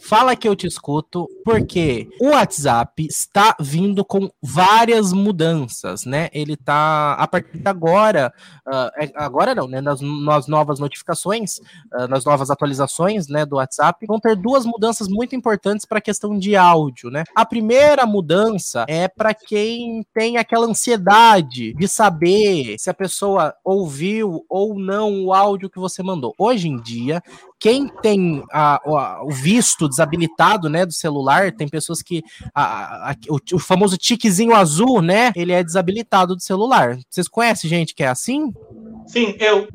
Fala que eu te escuto, porque o WhatsApp está vindo com várias mudanças, né? Ele tá, a partir de agora, é- agora não, né? Nas, nas novas notificações, ah, nas novas atualizações, né, do WhatsApp, vão ter duas mudanças muito importantes para a questão de áudio, né? A primeira mudança é para quem tem aquela ansiedade de saber se a pessoa ouviu ou não o áudio que você mandou. Hoje em dia, quem tem a- a- o visto desabilitado, né, do celular, tem pessoas que a- o, o famoso tiquezinho azul, né, ele é desabilitado do celular. Vocês conhecem gente que é assim? Sim, eu.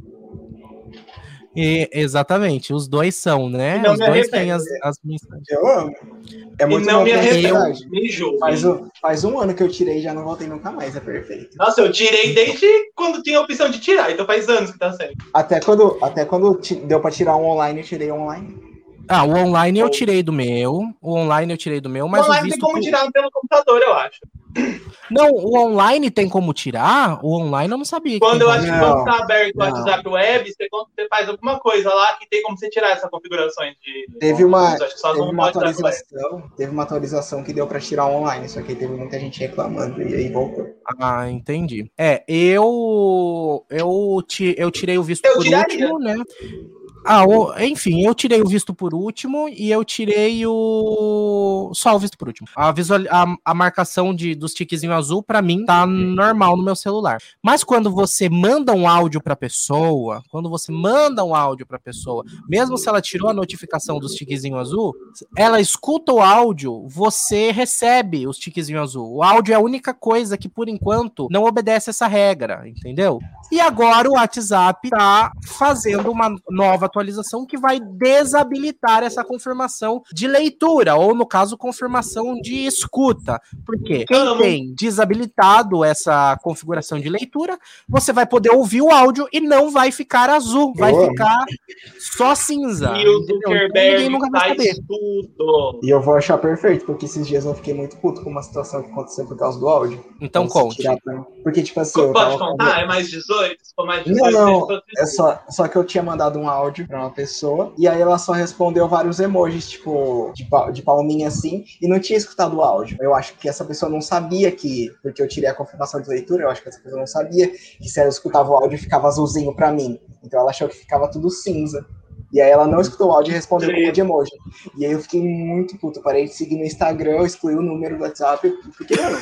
E- exatamente, os dois são, né? Não os me dois têm as, as mensagens. Eu amo. É E muito não bom me arrependo. Faz um, faz um ano que eu tirei e já não voltei nunca mais, é perfeito. Nossa, eu tirei desde quando tinha a opção de tirar, então faz anos que tá sendo. Até quando, até quando deu pra tirar um online, eu tirei online. Ah, o online eu tirei do meu, o online eu tirei do meu, mas o online tem visto... como por- tirar pelo computador, eu acho. Não, o online tem como tirar? O online eu não sabia. Quando eu acho que Não, quando tá aberto o. WhatsApp Web, você, você faz alguma coisa lá que tem como você tirar essas configurações de. Teve uma, teve uma atualização, teve uma atualização que deu pra tirar online, só que teve muita gente reclamando e aí voltou. Ah, entendi. É, eu eu, eu tirei o visto Eu por tiraria. último, né? Ah, o- enfim, eu tirei o visto por último e eu tirei o. Só o visto por último. A, visual, a, a marcação de, dos tiquezinhos azul, pra mim, tá normal no meu celular. Mas quando você manda um áudio pra pessoa, quando você manda um áudio pra pessoa, mesmo se ela tirou a notificação dos tiquezinhos azul, ela escuta o áudio, você recebe os tiquezinhos azul. O áudio é a única coisa que, por enquanto, não obedece essa regra, entendeu? E agora o WhatsApp tá fazendo uma nova atualização que vai desabilitar essa confirmação de leitura, ou no caso, confirmação de escuta. Porque quem Amo. tem desabilitado essa configuração de leitura, você vai poder ouvir o áudio e não vai ficar azul, vai ficar só cinza. E o? Então, Zuckerberg ninguém nunca vai faz saber. tudo. E eu vou achar perfeito, porque esses dias eu fiquei muito puto com uma situação que aconteceu por causa do áudio. Então se conte. tirar Porque, tipo assim, eu Pode tava contar? É mais 18? Se for mais Não, 18, não, É só, só que eu tinha mandado um áudio pra uma pessoa e aí ela só respondeu vários emojis, tipo, de, de palminha assim, e não tinha escutado o áudio. Eu acho que essa pessoa não sabia que, porque eu tirei a confirmação de leitura, eu acho que essa pessoa não sabia que se ela escutava o áudio ficava azulzinho pra mim. Então ela achou que ficava tudo cinza. E aí ela não escutou o áudio e respondeu com de emoji. E aí eu fiquei muito puto. Parei de seguir no Instagram, excluí o número do WhatsApp. Porque, mano,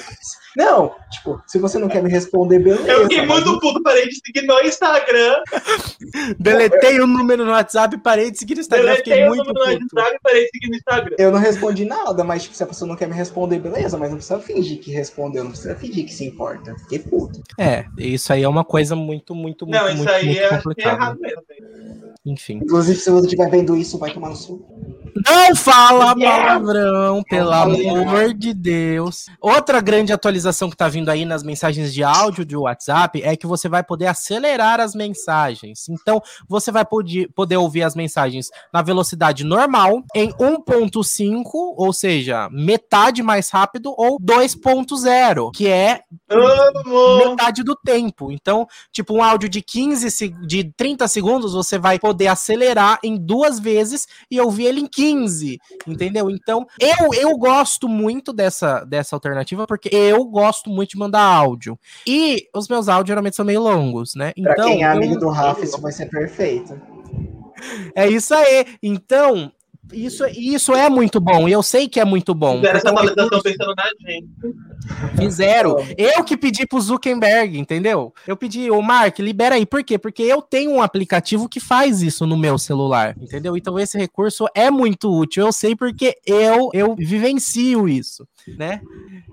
não, tipo, se você não quer me responder, beleza. Eu fiquei mas- muito puto, parei de seguir no Instagram. Deletei o número no WhatsApp, parei de seguir no Instagram, Deletei fiquei o muito número no puto. WhatsApp e parei de seguir no Instagram. Eu não respondi nada, mas tipo, se a pessoa não quer me responder, beleza, mas não precisa fingir que respondeu, não precisa fingir que se importa. Fiquei puto. É, isso aí é uma coisa muito, muito, muito, Não, isso muito, aí muito é complicada. errado mesmo. Enfim. Inclusive, se você estiver vendo isso, vai tomar no sul. Não fala palavrão, pelo amor de Deus. Outra grande atualização que tá vindo aí nas mensagens de áudio do WhatsApp é que você vai poder acelerar as mensagens. Então, você vai poder, poder ouvir as mensagens na velocidade normal, em 1.5, ou seja, metade mais rápido, ou 2.0, que é Amo! metade do tempo. Então, tipo, um áudio de 15 se- de 30 segundos, você vai poder acelerar em duas vezes e ouvir ele em 15, entendeu? Então, eu eu gosto muito dessa dessa alternativa porque eu gosto muito de mandar áudio. E os meus áudios geralmente são meio longos, né? Pra Então, quem é amigo eu- do Rafa, isso vai ser perfeito. é isso aí. Então, isso, isso é muito bom, e eu sei que é muito bom. Fizeram essa atualização recurso- pensando na gente. Fizeram. Eu que pedi pro Zuckerberg, entendeu? Eu pedi, ô Mark, libera aí. Por quê? Porque eu tenho um aplicativo que faz isso no meu celular, entendeu? Então esse recurso é muito útil. Eu sei porque eu eu vivencio isso, né?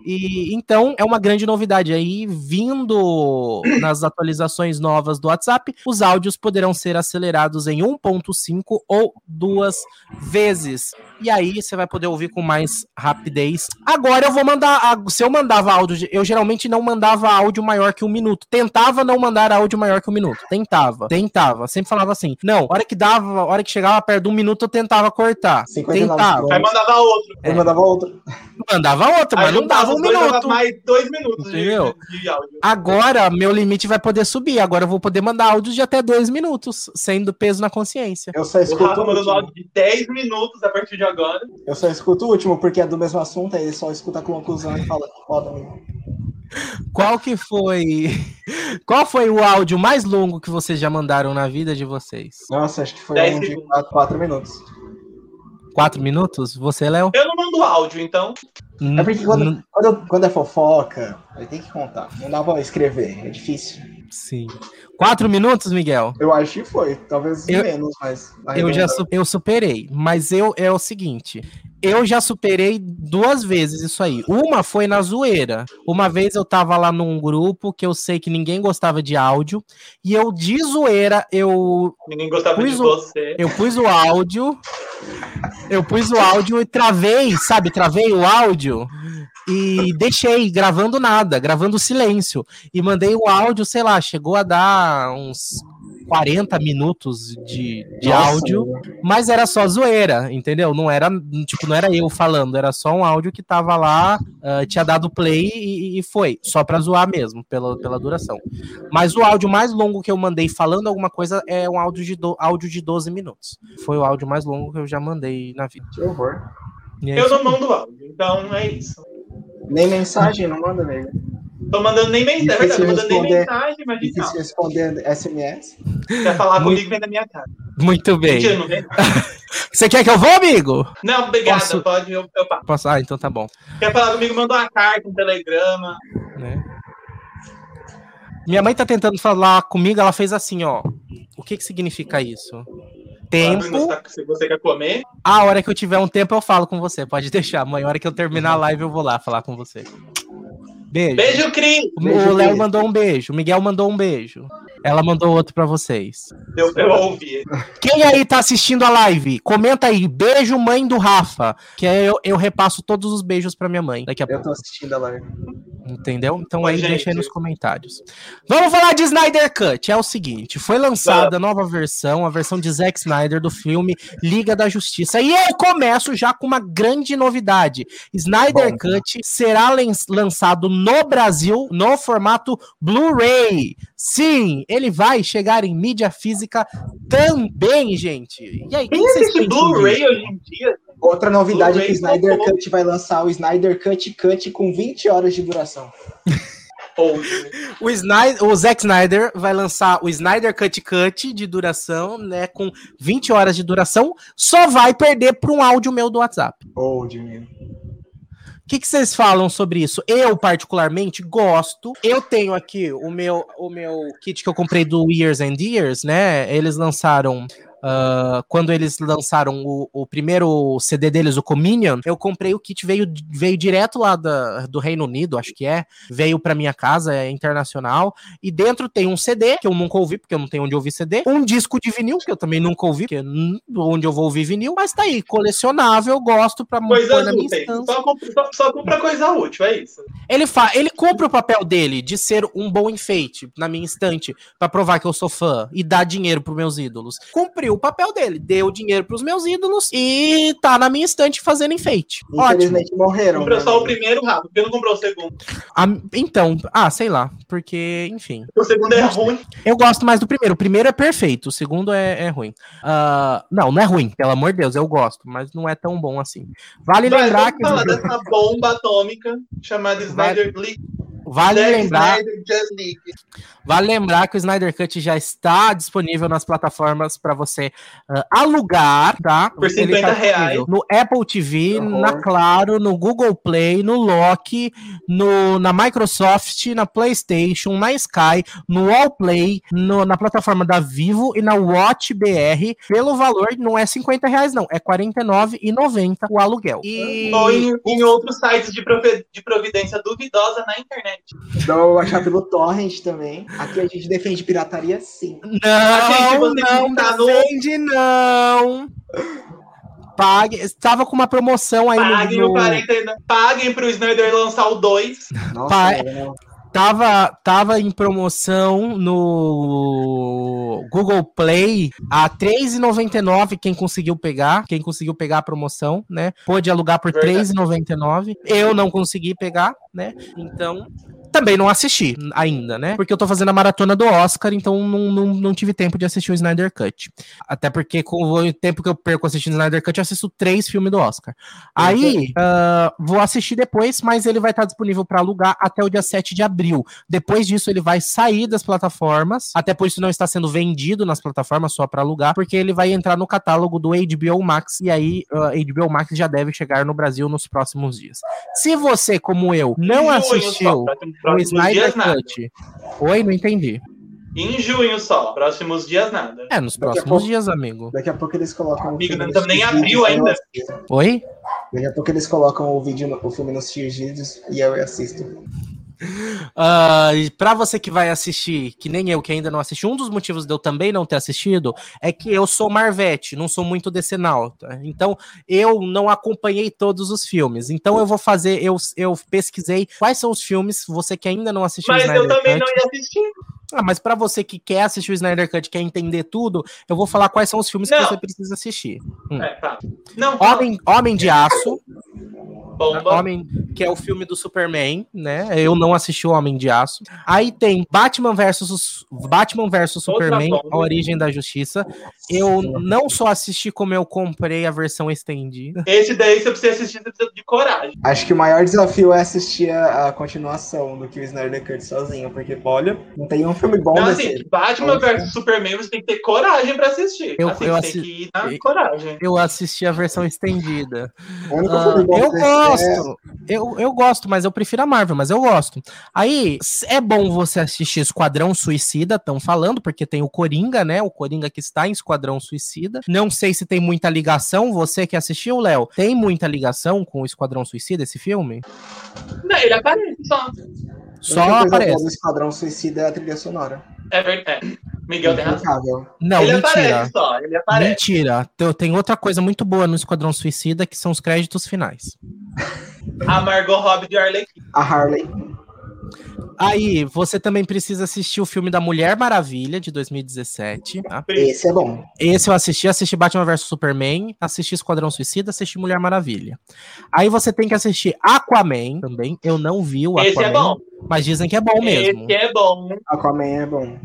E então é uma grande novidade aí vindo nas atualizações novas do WhatsApp, os áudios poderão ser acelerados em 1.5 ou duas vezes vezes. E aí você vai poder ouvir com mais rapidez. Agora eu vou mandar. Se eu mandava áudio, eu geralmente não mandava áudio maior que um minuto. Tentava não mandar áudio maior que um minuto. Tentava. Tentava. Sempre falava assim. Não, hora que dava, hora que chegava perto de um minuto, eu tentava cortar. 59 Tentava. Aí mandava outro. Eu mandava outro. Mandava outro, Aí mas não dava um minuto. mais dois minutos de- Entendeu? de, de áudio. Agora, meu limite vai poder subir. Agora eu vou poder mandar áudios de até dois minutos, sendo peso na consciência. Eu só escuto o áudio de 10 minutos a partir de agora. Eu só escuto o último, porque é do mesmo assunto, aí ele só escuta a conclusão e fala que foda, amigo. Qual que foi. Qual foi o áudio mais longo que vocês já mandaram na vida de vocês? Nossa, acho que foi um de segundos. 4 minutos. Quatro minutos? Você, Léo? Eu não mando áudio, então. É porque quando, quando, quando é fofoca, aí tem que contar. Não dá pra escrever, é difícil. Sim. Quatro minutos, Miguel? Eu acho que foi, talvez Eu- menos, mas. Eu já su- eu superei, mas eu é o seguinte, eu já superei duas vezes isso aí. Uma foi na zoeira. Uma vez eu tava lá num grupo que eu sei que ninguém gostava de áudio e eu de zoeira eu Ninguém gostava de o- você. eu pus o áudio, eu pus o áudio e travei, sabe? Travei o áudio e deixei gravando nada, gravando silêncio. E mandei o áudio, sei lá, chegou a dar uns 40 minutos de, de Nossa, áudio, mas era só zoeira, entendeu? Não era, tipo, não era eu falando, era só um áudio que tava lá, ah, tinha dado play e, e foi, só pra zoar mesmo, pela, pela duração. Mas o áudio mais longo que eu mandei falando alguma coisa é um áudio de, do, áudio de 12 minutos. Foi o áudio mais longo que eu já mandei na vida. Que horror. Eu não mando áudio, então é isso. Nem mensagem, não manda, amigo. Tô mandando nem mensagem, é verdade, tô mandando nem responder. mensagem, imagina. Difícil responder SMS. Quer falar Muito- comigo, vem na minha casa. Muito bem. Mentira, não vem. Você quer que eu vou, amigo? Não, obrigada, Posso- pode, eu, eu passo. Posso? Ah, então tá bom. Quer falar comigo, manda uma carta, um telegrama. né? Minha mãe tá tentando falar comigo, ela fez assim, ó. O que que significa isso? Tempo. Se você quer comer. A hora que eu tiver um tempo, eu falo com você. Pode deixar, mãe. A hora que eu terminar a live, eu vou lá falar com você. Beijo. Beijo, Cris! O- Léo mandou um beijo. O Miguel mandou um beijo. Ela mandou outro pra vocês. Eu, eu ouvi. Quem aí tá assistindo a live? Comenta aí. Beijo, mãe do Rafa. Que aí eu, eu repasso todos os beijos pra minha mãe daqui a Eu pouco. tô assistindo a live. Entendeu? Então Oi, aí gente. deixa aí nos comentários. Vamos falar de Snyder Cut. É o seguinte: foi lançada a nova versão, a versão de Zack Snyder do filme Liga da Justiça. E eu começo já com uma grande novidade: Snyder Bom. Cut será lan- lançado no Brasil no formato Blu-ray. Sim, ele vai chegar em mídia física também, gente. E aí, Quem vocês pensam Blu-ray hoje em dia? Outra novidade é que o Blu-ray Snyder colocou. Cut vai lançar o Snyder Cut Cut com 20 horas de duração. O, Snyder, o Zack Snyder vai lançar o Snyder Cut Cut de duração, né? Com 20 horas de duração, só vai perder para um áudio meu do WhatsApp. Old, menino. Que, que vocês falam sobre isso? Eu, particularmente, gosto. Eu tenho aqui o meu, o meu kit que eu comprei do Years and Years, né? Eles lançaram. Ah, quando eles lançaram o, o primeiro CD deles, o Communion, eu comprei o kit, veio, veio direto lá da- do Reino Unido, acho que é. Veio pra minha casa, é internacional. E dentro tem um CD, que eu nunca ouvi, porque eu não tenho onde ouvir CD. Um disco de vinil, que eu também nunca ouvi, porque onde eu vou ouvir vinil. Mas tá aí, colecionável, gosto pra pôr Coisas na minha instância. Só compra, só, só compra coisa útil, é isso. Ele, fa ele cumpre o papel dele de ser um bom enfeite na minha estante pra provar que eu sou fã e dar dinheiro pros meus ídolos. Cumpriu o papel dele, deu dinheiro pros meus ídolos e tá na minha estante fazendo enfeite. Ótimo. Infelizmente morreram. Comprou né, só o primeiro rápido, porque não comprou o segundo. A- então, ah, sei lá, porque, enfim. O segundo é ruim. Eu gosto mais do primeiro. O primeiro é perfeito, o segundo é, é ruim. Ah, não, não é ruim, pelo amor de Deus, eu gosto, mas não é tão bom assim. Vale Mas lembrar vamos que. falar dessa bomba atômica chamada Vai- Snyder League. Vale Zack lembrar. Snyder. Vale lembrar que o Snyder Cut já está disponível nas plataformas para você ah, alugar, tá? Por Ele 50 tá reais. No Apple TV, Horror. na Claro, no Google Play, no Loki, no, na Microsoft, na PlayStation, na Sky, no Allplay, no, na plataforma da Vivo e na Watch BR. Pelo valor, não é 50 reais, não. É R$ 49,90 o aluguel. E... Ou em, em outros sites de providência duvidosa na internet. Então, achar pelo Torrent também. Aqui a gente defende pirataria sim. Não, você não, tá no- defende não. Pague. Estava com uma promoção aí Paguem, no, o 40, paguem pro Snyder lançar o 2. Nossa, Pai- velho, Tava, tava em promoção no Google Play a R$ 3,99 quem conseguiu pegar, quem conseguiu pegar a promoção, né? Pôde alugar por R$ Verdade. 3,99. Eu não consegui pegar, né? Então, também não assisti ainda, né? Porque eu tô fazendo a maratona do Oscar, então não, não, não tive tempo de assistir o Snyder Cut. Até porque com o tempo que eu perco assistindo o Snyder Cut, eu assisto três filmes do Oscar. Aí, ah, vou assistir depois, mas ele vai estar disponível para alugar até o dia 7 de abril. Depois disso, ele vai sair das plataformas, até por isso não está sendo vendido nas plataformas só para alugar, porque ele vai entrar no catálogo do HBO Max, e aí ah, HBO Max já deve chegar no Brasil nos próximos dias. Se você, como eu, não assistiu só, próximos- o Snyder dias nada. Cut. Oi, não entendi. Em junho só, próximos dias nada. É, nos Daqui a próximos pouco- dias, amigo. Daqui a pouco eles colocam o Amigo, filme não nos nem vídeos, ainda. eu. Oi? Daqui a pouco eles colocam o, vídeo, no- o filme nos X vídeos e eu assisto. Ah, e pra você que vai assistir, que nem eu que ainda não assisti, um dos motivos de eu também não ter assistido é que eu sou Marvete, não sou muito decenalta. Então, eu não acompanhei todos os filmes. Então, eu vou fazer, eu, eu pesquisei quais são os filmes, você que ainda não assistiu Mas o eu Snyder também Cut. não ia assistir. Ah, mas pra você que quer assistir o Snyder Cut, quer entender tudo, eu vou falar quais são os filmes que Não. você precisa assistir. Hum. É, tá. Não. Homem, Homem de Aço, bomba. Homem, que é o filme do Superman, né? Eu não assisti o Homem de Aço. Aí tem Batman versus Batman versus Superman, bomba. A Origem da Justiça. Eu não só assisti como eu comprei a versão estendida. Esse daí você precisa assistir, de coragem. Acho que o maior desafio é assistir a, a continuação do que o Snyder Cut sozinho, porque, olha, não tem um filme bom Não, assim, Batman vs Superman, você tem que ter coragem pra assistir. Eu- assim, eu você tem assi- que ir na eu- coragem. Eu assisti a versão estendida. Ah, filme bom eu é- gosto, eu, eu gosto, mas eu prefiro a Marvel, mas eu gosto. Aí é bom você assistir Esquadrão Suicida, estão falando, porque tem o Coringa, né? O Coringa que está em Esquadrão Suicida. Não sei se tem muita ligação. Você que assistiu, Léo, tem muita ligação com o Esquadrão Suicida, esse filme? Não, ele aparece só. Só aparece. do Esquadrão Suicida é a trilha sonora. É verdade. Miguel tem razão. Não, ele mentira. aparece só, ele aparece. Mentira. Tem- Tem outra coisa muito boa no Esquadrão Suicida que são os créditos finais. A Margot Robbie de Arlequim. A Harley. Aí, você também precisa assistir o filme da Mulher Maravilha, de 2017. Tá? Esse é bom. Esse eu assisti, assisti Batman vs Superman, assisti Esquadrão Suicida, assisti Mulher Maravilha. Aí você tem que assistir Aquaman também. Eu não vi o Aquaman, Esse é bom. mas dizem que é bom mesmo. Esse é bom. Aquaman é bom.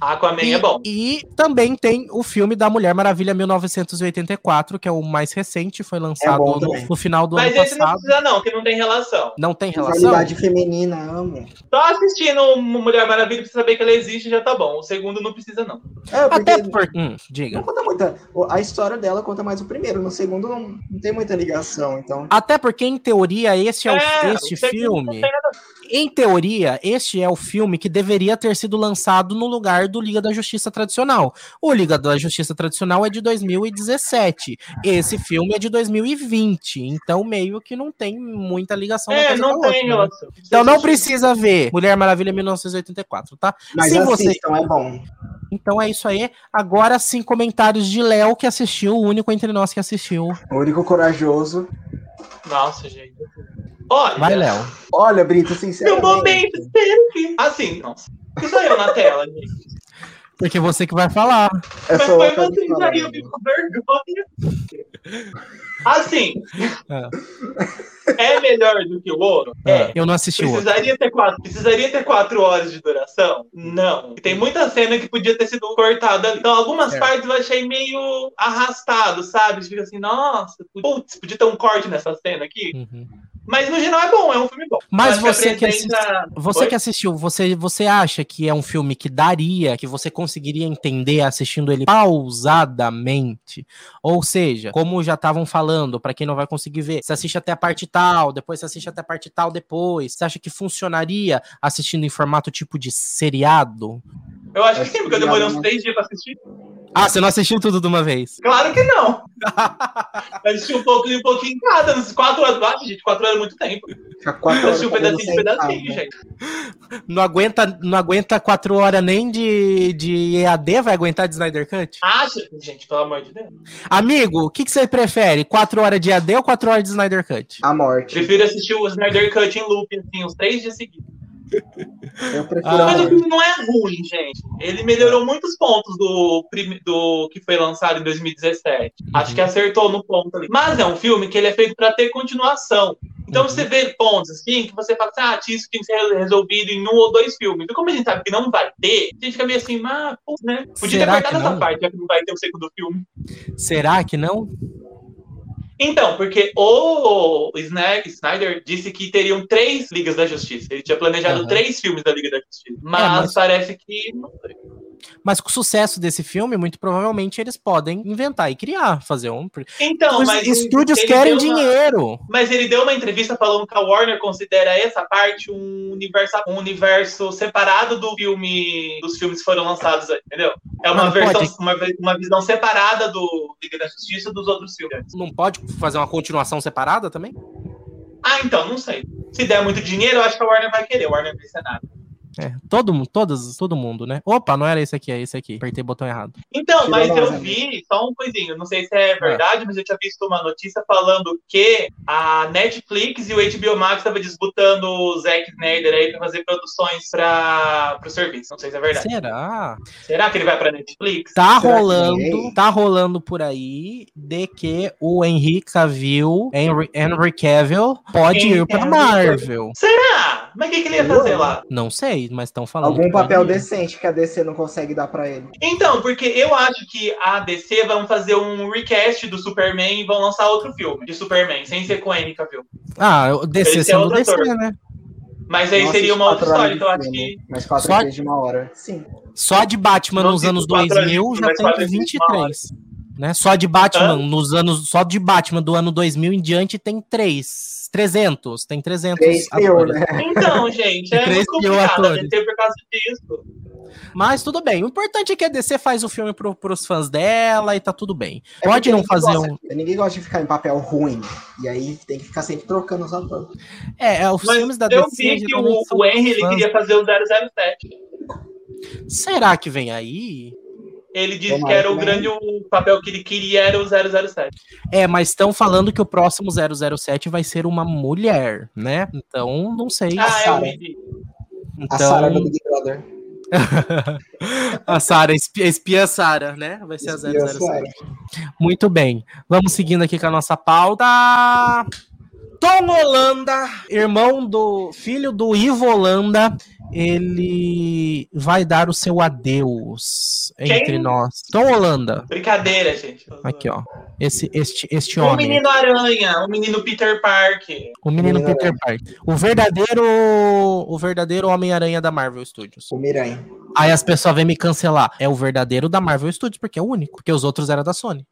Aquaman E, é bom. e também tem o filme da Mulher Maravilha 1984, que é o mais recente, foi lançado bom no, no final do Mas ano esse não passado. precisa, não, que não tem relação. Não tem relação? Rivalidade feminina, amo. Só assistindo Mulher Maravilha pra saber que ela existe já tá bom. O segundo não precisa, não. É, porque Até por. Hum, não diga. conta muita. A história dela conta mais o primeiro. No segundo não, não tem muita ligação, então. Até porque, em teoria, esse é, o, É, este o segundo não filme. tem nada Em teoria, este é o filme que deveria ter sido lançado no lugar do Liga da Justiça tradicional. O Liga da Justiça tradicional é de 2017. Esse filme é de 2020. Então, meio que não tem muita ligação. É, não tem outra, né? Então não precisa ver Mulher Maravilha 1984, tá? Mas Se você- assistam, é bom. Então é isso aí. Agora sim, comentários de Léo que assistiu, o único entre nós que assistiu. O único corajoso. Nossa, gente. Olha, Vai, Léo. Olha, Brito, meu sinceramente. momento, espero que... Assim, nossa. Isso aí eu na tela, gente. Porque você que vai falar. É Mas foi vocês fala, aí, eu fico com vergonha. Assim, é melhor do que o outro? É. Eu não assisti o outro. Precisaria ter, quatro, precisaria ter quatro horas de duração? Não. Tem muita cena que podia ter sido cortada. Então, algumas É. partes eu achei meio arrastado, sabe? Fica assim, nossa, putz, podia ter um corte nessa cena aqui. Uhum. Mas no geral é bom, é um filme bom. Mas você que apresenta- Você Oi? que assistiu, você, você acha que é um filme que daria, que você conseguiria entender assistindo ele pausadamente? Ou seja, como já estavam falando, pra quem não vai conseguir ver, você assiste até a parte tal, depois você assiste até a parte tal depois. Você acha que funcionaria assistindo em formato tipo de seriado? Eu acho que Acho sim, porque eu que demorei uns três dias pra assistir. Ah, você não assistiu tudo de uma vez? Claro que não. Eu assisti um pouquinho, um pouquinho em cada. Uns quatro horas. Ah, gente, quatro horas é muito tempo. Quatro Eu assisti um pedacinho de pedacinho, sentado. gente. Não aguenta, não aguenta quatro horas nem de, de EAD, vai aguentar de Snyder Cut? Acha, gente, pelo amor de Deus. Amigo, o que, que você prefere? Quatro horas de EAD ou quatro horas de Snyder Cut? A morte. Prefiro assistir o Snyder Cut em loop, assim, uns três dias seguidos. Eu prefiro Ah, a Mas o filme não é ruim, gente. Ele melhorou muitos pontos do, do que foi lançado em 2017. Acho que acertou no ponto ali. Mas é um filme que ele é feito para ter continuação. Então Uhum. você vê pontos assim que você fala assim, ah, isso tinha que ser resolvido em um ou dois filmes. E como a gente sabe que não vai ter, a gente fica meio assim, ah, pô, né? Podia Será ter que cortado essa não? parte, já que não vai ter o segundo filme. Será que não? Então, porque o Snyder, disse que teriam três Ligas da Justiça. Ele tinha planejado Aham. três filmes da Liga da Justiça. Mas, mas- parece que. Não. Mas com o sucesso desse filme, muito provavelmente eles podem inventar e criar, fazer um. Então, Os mas. estúdios querem uma- dinheiro. Mas ele deu uma entrevista falando que a Warner considera essa parte um universo, um universo separado do filme, dos filmes que foram lançados, entendeu? É uma Mas versão, uma, uma visão separada do Liga da Justiça dos outros filmes. Não pode fazer uma continuação separada também? Ah, então, não sei. Se der muito dinheiro, eu acho que a Warner vai querer. A Warner vai ser nada. É, todo, todas, todo mundo, né? Opa, não era esse aqui, é esse aqui. Apertei o botão errado. Então, Tirou mas eu vi, só um coisinho, não sei se é verdade, mas eu tinha visto uma notícia falando que a Netflix e o HBO Max estavam disputando o Zack Snyder aí pra fazer produções para o serviço. Não sei se é verdade. Será? Será que ele vai pra Netflix? Tá Será rolando, tá rolando por aí de que o Henry Cavill, Henry, Henry Cavill, pode Henry ir pra Cavill. Marvel. Será? Mas o que, que ele ia fazer lá? Não sei, mas estão falando. Algum papel ir. decente que a DC não consegue dar pra ele. Então, porque eu acho que a DC vão fazer um recast do Superman e vão lançar outro filme de Superman, sem ser com Henry Cavill. Ah, o DC é sendo outro DC, ator. né? Mas aí Não seria uma outra história, então eu acho que Mas quatro Só- vezes de uma hora. Sim. Só de Batman Não nos anos quatro 2000 anos, já tem quatro vezes uma hora. 23. Né? Só de Batman Hã? nos anos só de Batman do ano 2000 em diante tem 3, 300, tem 300 Três mil, atores. né? Então, gente, é Três muito mil complicado a. DC por causa disso. Mas tudo bem. O importante é que a DC faz o filme pro, pros fãs dela e tá tudo bem. É Pode não fazer gosta- um. Ninguém gosta de ficar em papel ruim. E aí tem que ficar sempre trocando os atores. É, é, os Mas filmes da eu DC vi que o, o Henry ele fãs. queria fazer o 007. Será que vem aí? Ele disse Tomara que era o venha. grande o papel que ele queria era o 007. É, mas estão falando que o próximo 007 vai ser uma mulher, né? Então, não sei. Ah, eu Sarah. vi. A Sarah do Então, Big Brother. a Sarah, espia, espia Sarah, né? Vai ser a Espia 007. Sarah. Muito bem. Vamos seguindo aqui com a nossa pauta. Tom Holanda, irmão do filho do Ivo Holanda, ele vai dar o seu adeus entre Quem? nós. Tom Holanda. Brincadeira, gente. Aqui, ó. Esse, este, este Um homem. menino aranha, um menino Peter Parker. O menino Menino Peter Parker. O verdadeiro. O verdadeiro Homem-Aranha da Marvel Studios. O Miranha. Aí as pessoas vêm me cancelar. É o verdadeiro da Marvel Studios, porque é o único. Porque os outros eram da Sony.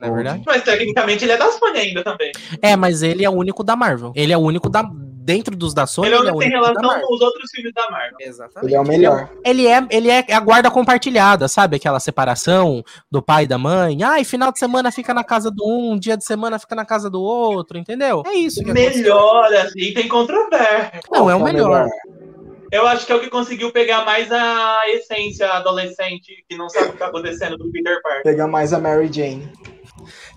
Não é verdade? Mas tecnicamente ele é da Sony ainda também. É, mas ele é o único da Marvel. Ele é o único da. Dentro dos da Sony, ele é o ele é o único que tem relação Marvel. com os outros filmes da Marvel. Exatamente. Ele é o melhor. Ele é, ele é a guarda compartilhada, sabe? Aquela separação do pai e da mãe. Ai, final de semana fica na casa do um, dia de semana fica na casa do outro, entendeu? É isso que aconteceu. Melhor, assim, tem controvérsia. Não, é o Qual melhor. Eu acho que é o que conseguiu pegar mais a essência adolescente que não sabe o que tá acontecendo do Peter Parker. Pegar mais a Mary Jane.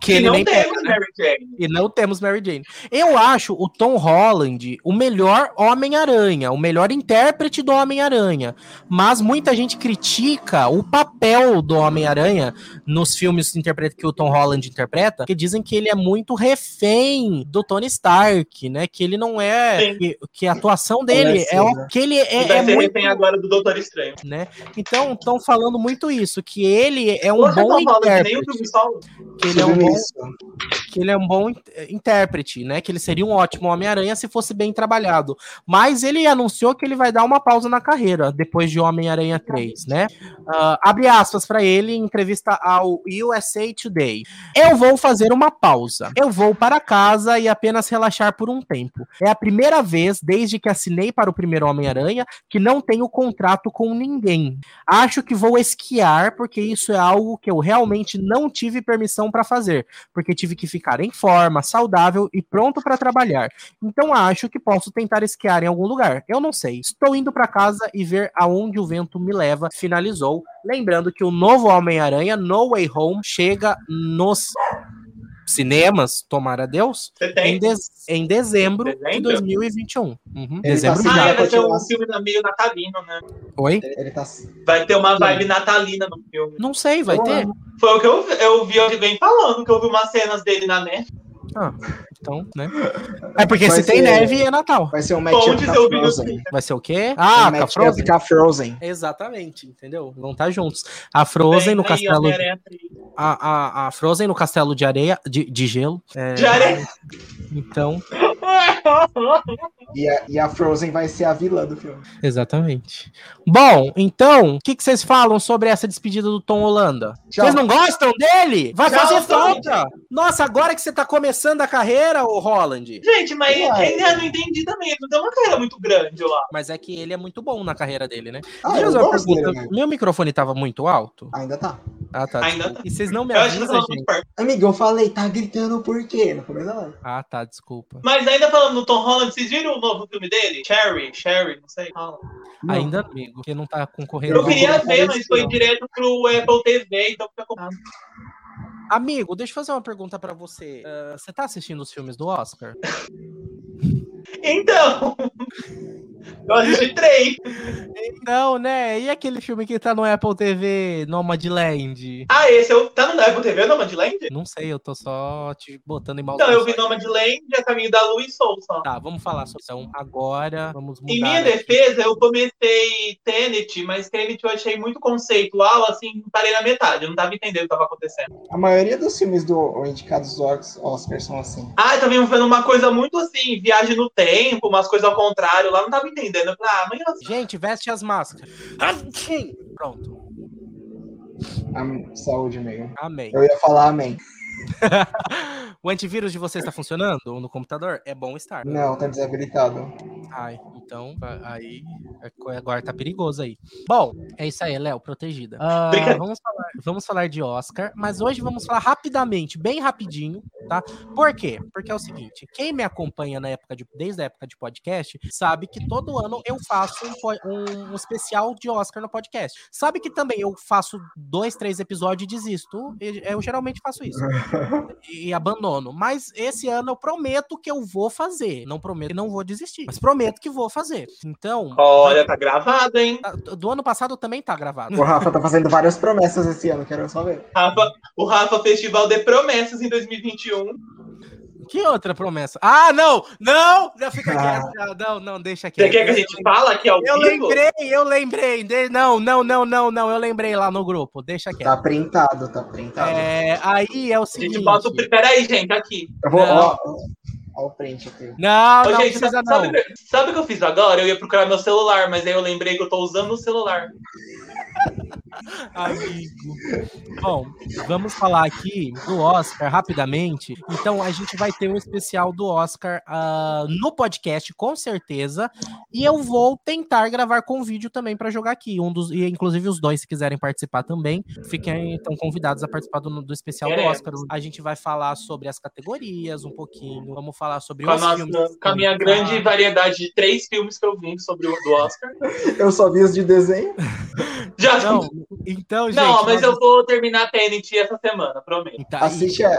Que e ele não nem temos pega, né? Mary Jane. E não temos Mary Jane. Eu acho o Tom Holland o melhor Homem-Aranha, o melhor intérprete do Homem-Aranha. Mas muita gente critica o papel do Homem-Aranha nos filmes que o Tom Holland interpreta, que dizem que ele é muito refém do Tony Stark, né? Que ele não é. Que, que a atuação dele é, o que ele E é, vai é ser muito. refém agora do Doutor Estranho. Né? Então, estão falando muito isso, que ele é um Você bom tá falando que nem o intérprete. filme solo? Que ele é um bom que ele é um bom in- intérprete, né? Que ele seria um ótimo Homem-Aranha se fosse bem trabalhado. Mas ele anunciou que ele vai dar uma pausa na carreira depois de Homem-Aranha 3, né? Ah, abre aspas para ele em entrevista ao USA Today. Eu vou fazer uma pausa. Eu vou para casa e apenas relaxar por um tempo. É a primeira vez desde que assinei para o primeiro Homem-Aranha que não tenho contrato com ninguém. Acho que vou esquiar porque isso é algo que eu realmente não tive permissão para fazer porque tive que ficar em forma, saudável e pronto para trabalhar. Então acho que posso tentar esquiar em algum lugar. Eu não sei. Estou indo para casa e ver aonde o vento me leva. Finalizou. Lembrando que o novo Homem-Aranha, No Way Home, chega nos cinemas, tomara Deus, em, tem? dez- em dezembro, de Dezembro? 2021. Uhum, Ele Dezembro tá Ah, vai ser um continuação. filme meio natalino, né? Oi? Ele tá. Vai ter uma vibe natalina no filme. Não sei, vai ter? Foi o que eu, vi- eu vi alguém falando, que eu vi umas cenas dele na net. Ah, então, né? É porque Vai se tem ser- neve é Natal. Vai ser um matchup Frozen. Vai ser o quê? Um Ah, com a Frozen? Frozen. Exatamente, entendeu? Vão estar juntos. A Frozen no Vem aí, castelo. A, a, a Frozen no castelo de areia. De, de gelo. É, De areia. Então, E a, e a Frozen vai ser a vilã do filme. exatamente. Bom, então, o que, que vocês falam sobre essa despedida do Tom Holanda? Tchau. Vocês não gostam dele? Vai Tchau, fazer Tom. falta! Nossa, agora que você tá começando a carreira, ô Holland. Gente, mas Uai. eu não entendi também. Ele não tem uma carreira muito grande lá. Mas é que ele é muito bom na carreira dele, né? Ah, Deixa eu fazer uma gosto pergunta. dele, né? Meu microfone tava muito alto? Ainda tá. Ah, tá. Ainda tá. E vocês não me Eu avisam, tá gente? perto. Amigo, eu falei, tá gritando por quê? No começo da live. Ah, tá, desculpa. Mas ainda falando no Tom Holland, vocês viram o novo filme dele? Cherry, Cherry, não sei. Não. Ainda, amigo, que não tá concorrendo. Eu vou queria ver, mas foi não. direto pro Apple TV, então fica complicado. Amigo, deixa eu fazer uma pergunta pra você. Ah, você tá assistindo os filmes do Oscar? Então, eu assisti três. Não, né? E aquele filme que tá no Apple TV, Nomadland? Ah, esse eu, tá no Apple TV, Nomadland? Não sei, eu tô só te botando em mal. Então, eu vi Nomadland, A Caminho da Lua e Soul só. Tá, vamos falar sobre isso. Agora, vamos mudar. Em minha aqui. defesa, eu comecei Tenet, mas Tenet eu achei muito conceitual, assim, parei na metade. Eu não tava entendendo o que tava acontecendo. A maioria dos filmes do indicados do Os- Oscar são assim. Ah, eu também vendo uma coisa muito assim, viagem no tempo, umas coisas ao contrário lá, não tava entendendo. Falei, ah, amanhã. Gente, veste as máscaras. Assim. Pronto. Am- Saúde, amigo. Amém. Eu ia falar amém. o antivírus de vocês tá funcionando no computador? É bom estar. Não, tá desabilitado. Ai, então, aí, é- agora tá perigoso aí. Bom, é isso aí, Léo, protegida. Ah, Obrigado. vamos, falar, vamos falar de Oscar, mas hoje vamos falar rapidamente, bem rapidinho, tá? Por quê? Porque é o seguinte, quem me acompanha na época de, desde a época de podcast, sabe que todo ano eu faço um, um- um especial de Oscar no podcast. Sabe que também eu faço dois, três episódios e desisto. e- Eu geralmente faço isso e abandono. Mas esse ano eu prometo que eu vou fazer. Não prometo que não vou desistir, mas prometo que vou fazer. Então, Olha, tá gravado, hein? tá- do ano passado também tá gravado. O Rafa tá fazendo várias promessas esse ano, quero só ver. Rafa, o Rafa Festival de Promessas em 2021. Que outra promessa? Ah, não! Não! Já fica Ah. quieto. já. Não, não, deixa Você quieto. quer que a gente fala aqui ao Eu vivo? lembrei, eu lembrei. De- Não, não, não, não, não. Eu lembrei lá no grupo. Deixa quieto. Tá printado, tá printado. É, aí é o A seguinte. gente bota o. Peraí, gente, aqui. Eu vou, Não. ó, ó, o print aqui. Não, Ô, não gente, precisa sabe, não. sabe, sabe o que eu fiz agora? Eu ia procurar meu celular, mas aí eu lembrei que eu tô usando o celular. Amigo. Bom, vamos falar aqui do Oscar rapidamente. Então, a gente vai ter um especial do Oscar ah, no podcast, com certeza. E eu vou tentar gravar com vídeo também para jogar aqui. Um dos, e inclusive os dois, se quiserem participar também, fiquem então convidados a participar do, do especial do. Oscar. A gente vai falar sobre as categorias um pouquinho. Vamos falar sobre Com os nossa, filmes. com a minha grande variedade de três filmes que eu vi sobre o do Oscar. Eu só vi os de desenho. Já Não, então, gente. Não, mas nós- eu vou terminar Tenet essa semana, prometo. Então, Assiste a,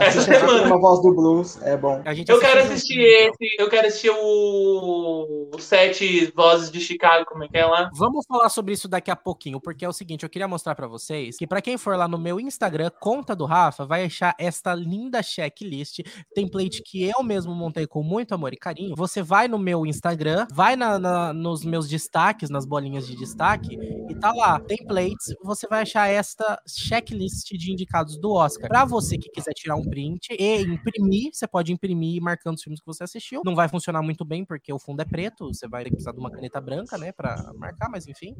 Essa assiste a semana. uma voz do blues, é bom. a gente Eu quero assistir junto, então. esse, eu quero assistir o, o Sete Vozes de Chicago, como é que é lá? Vamos falar sobre isso daqui a pouquinho, porque é o seguinte, eu queria mostrar pra vocês que pra quem for lá no meu Instagram, conta do Rafa, vai achar esta linda checklist, template que eu mesmo montei com muito amor e carinho. Você vai no meu Instagram, vai na- na- nos meus destaques, nas bolinhas de destaque, e tá lá, templates, você vai achar esta checklist de indicados do Oscar. Pra você que quiser tirar um print e imprimir, você pode imprimir marcando os filmes que você assistiu. Não vai funcionar muito bem porque o fundo é preto, você vai precisar de uma caneta branca, né, Pra marcar, mas enfim.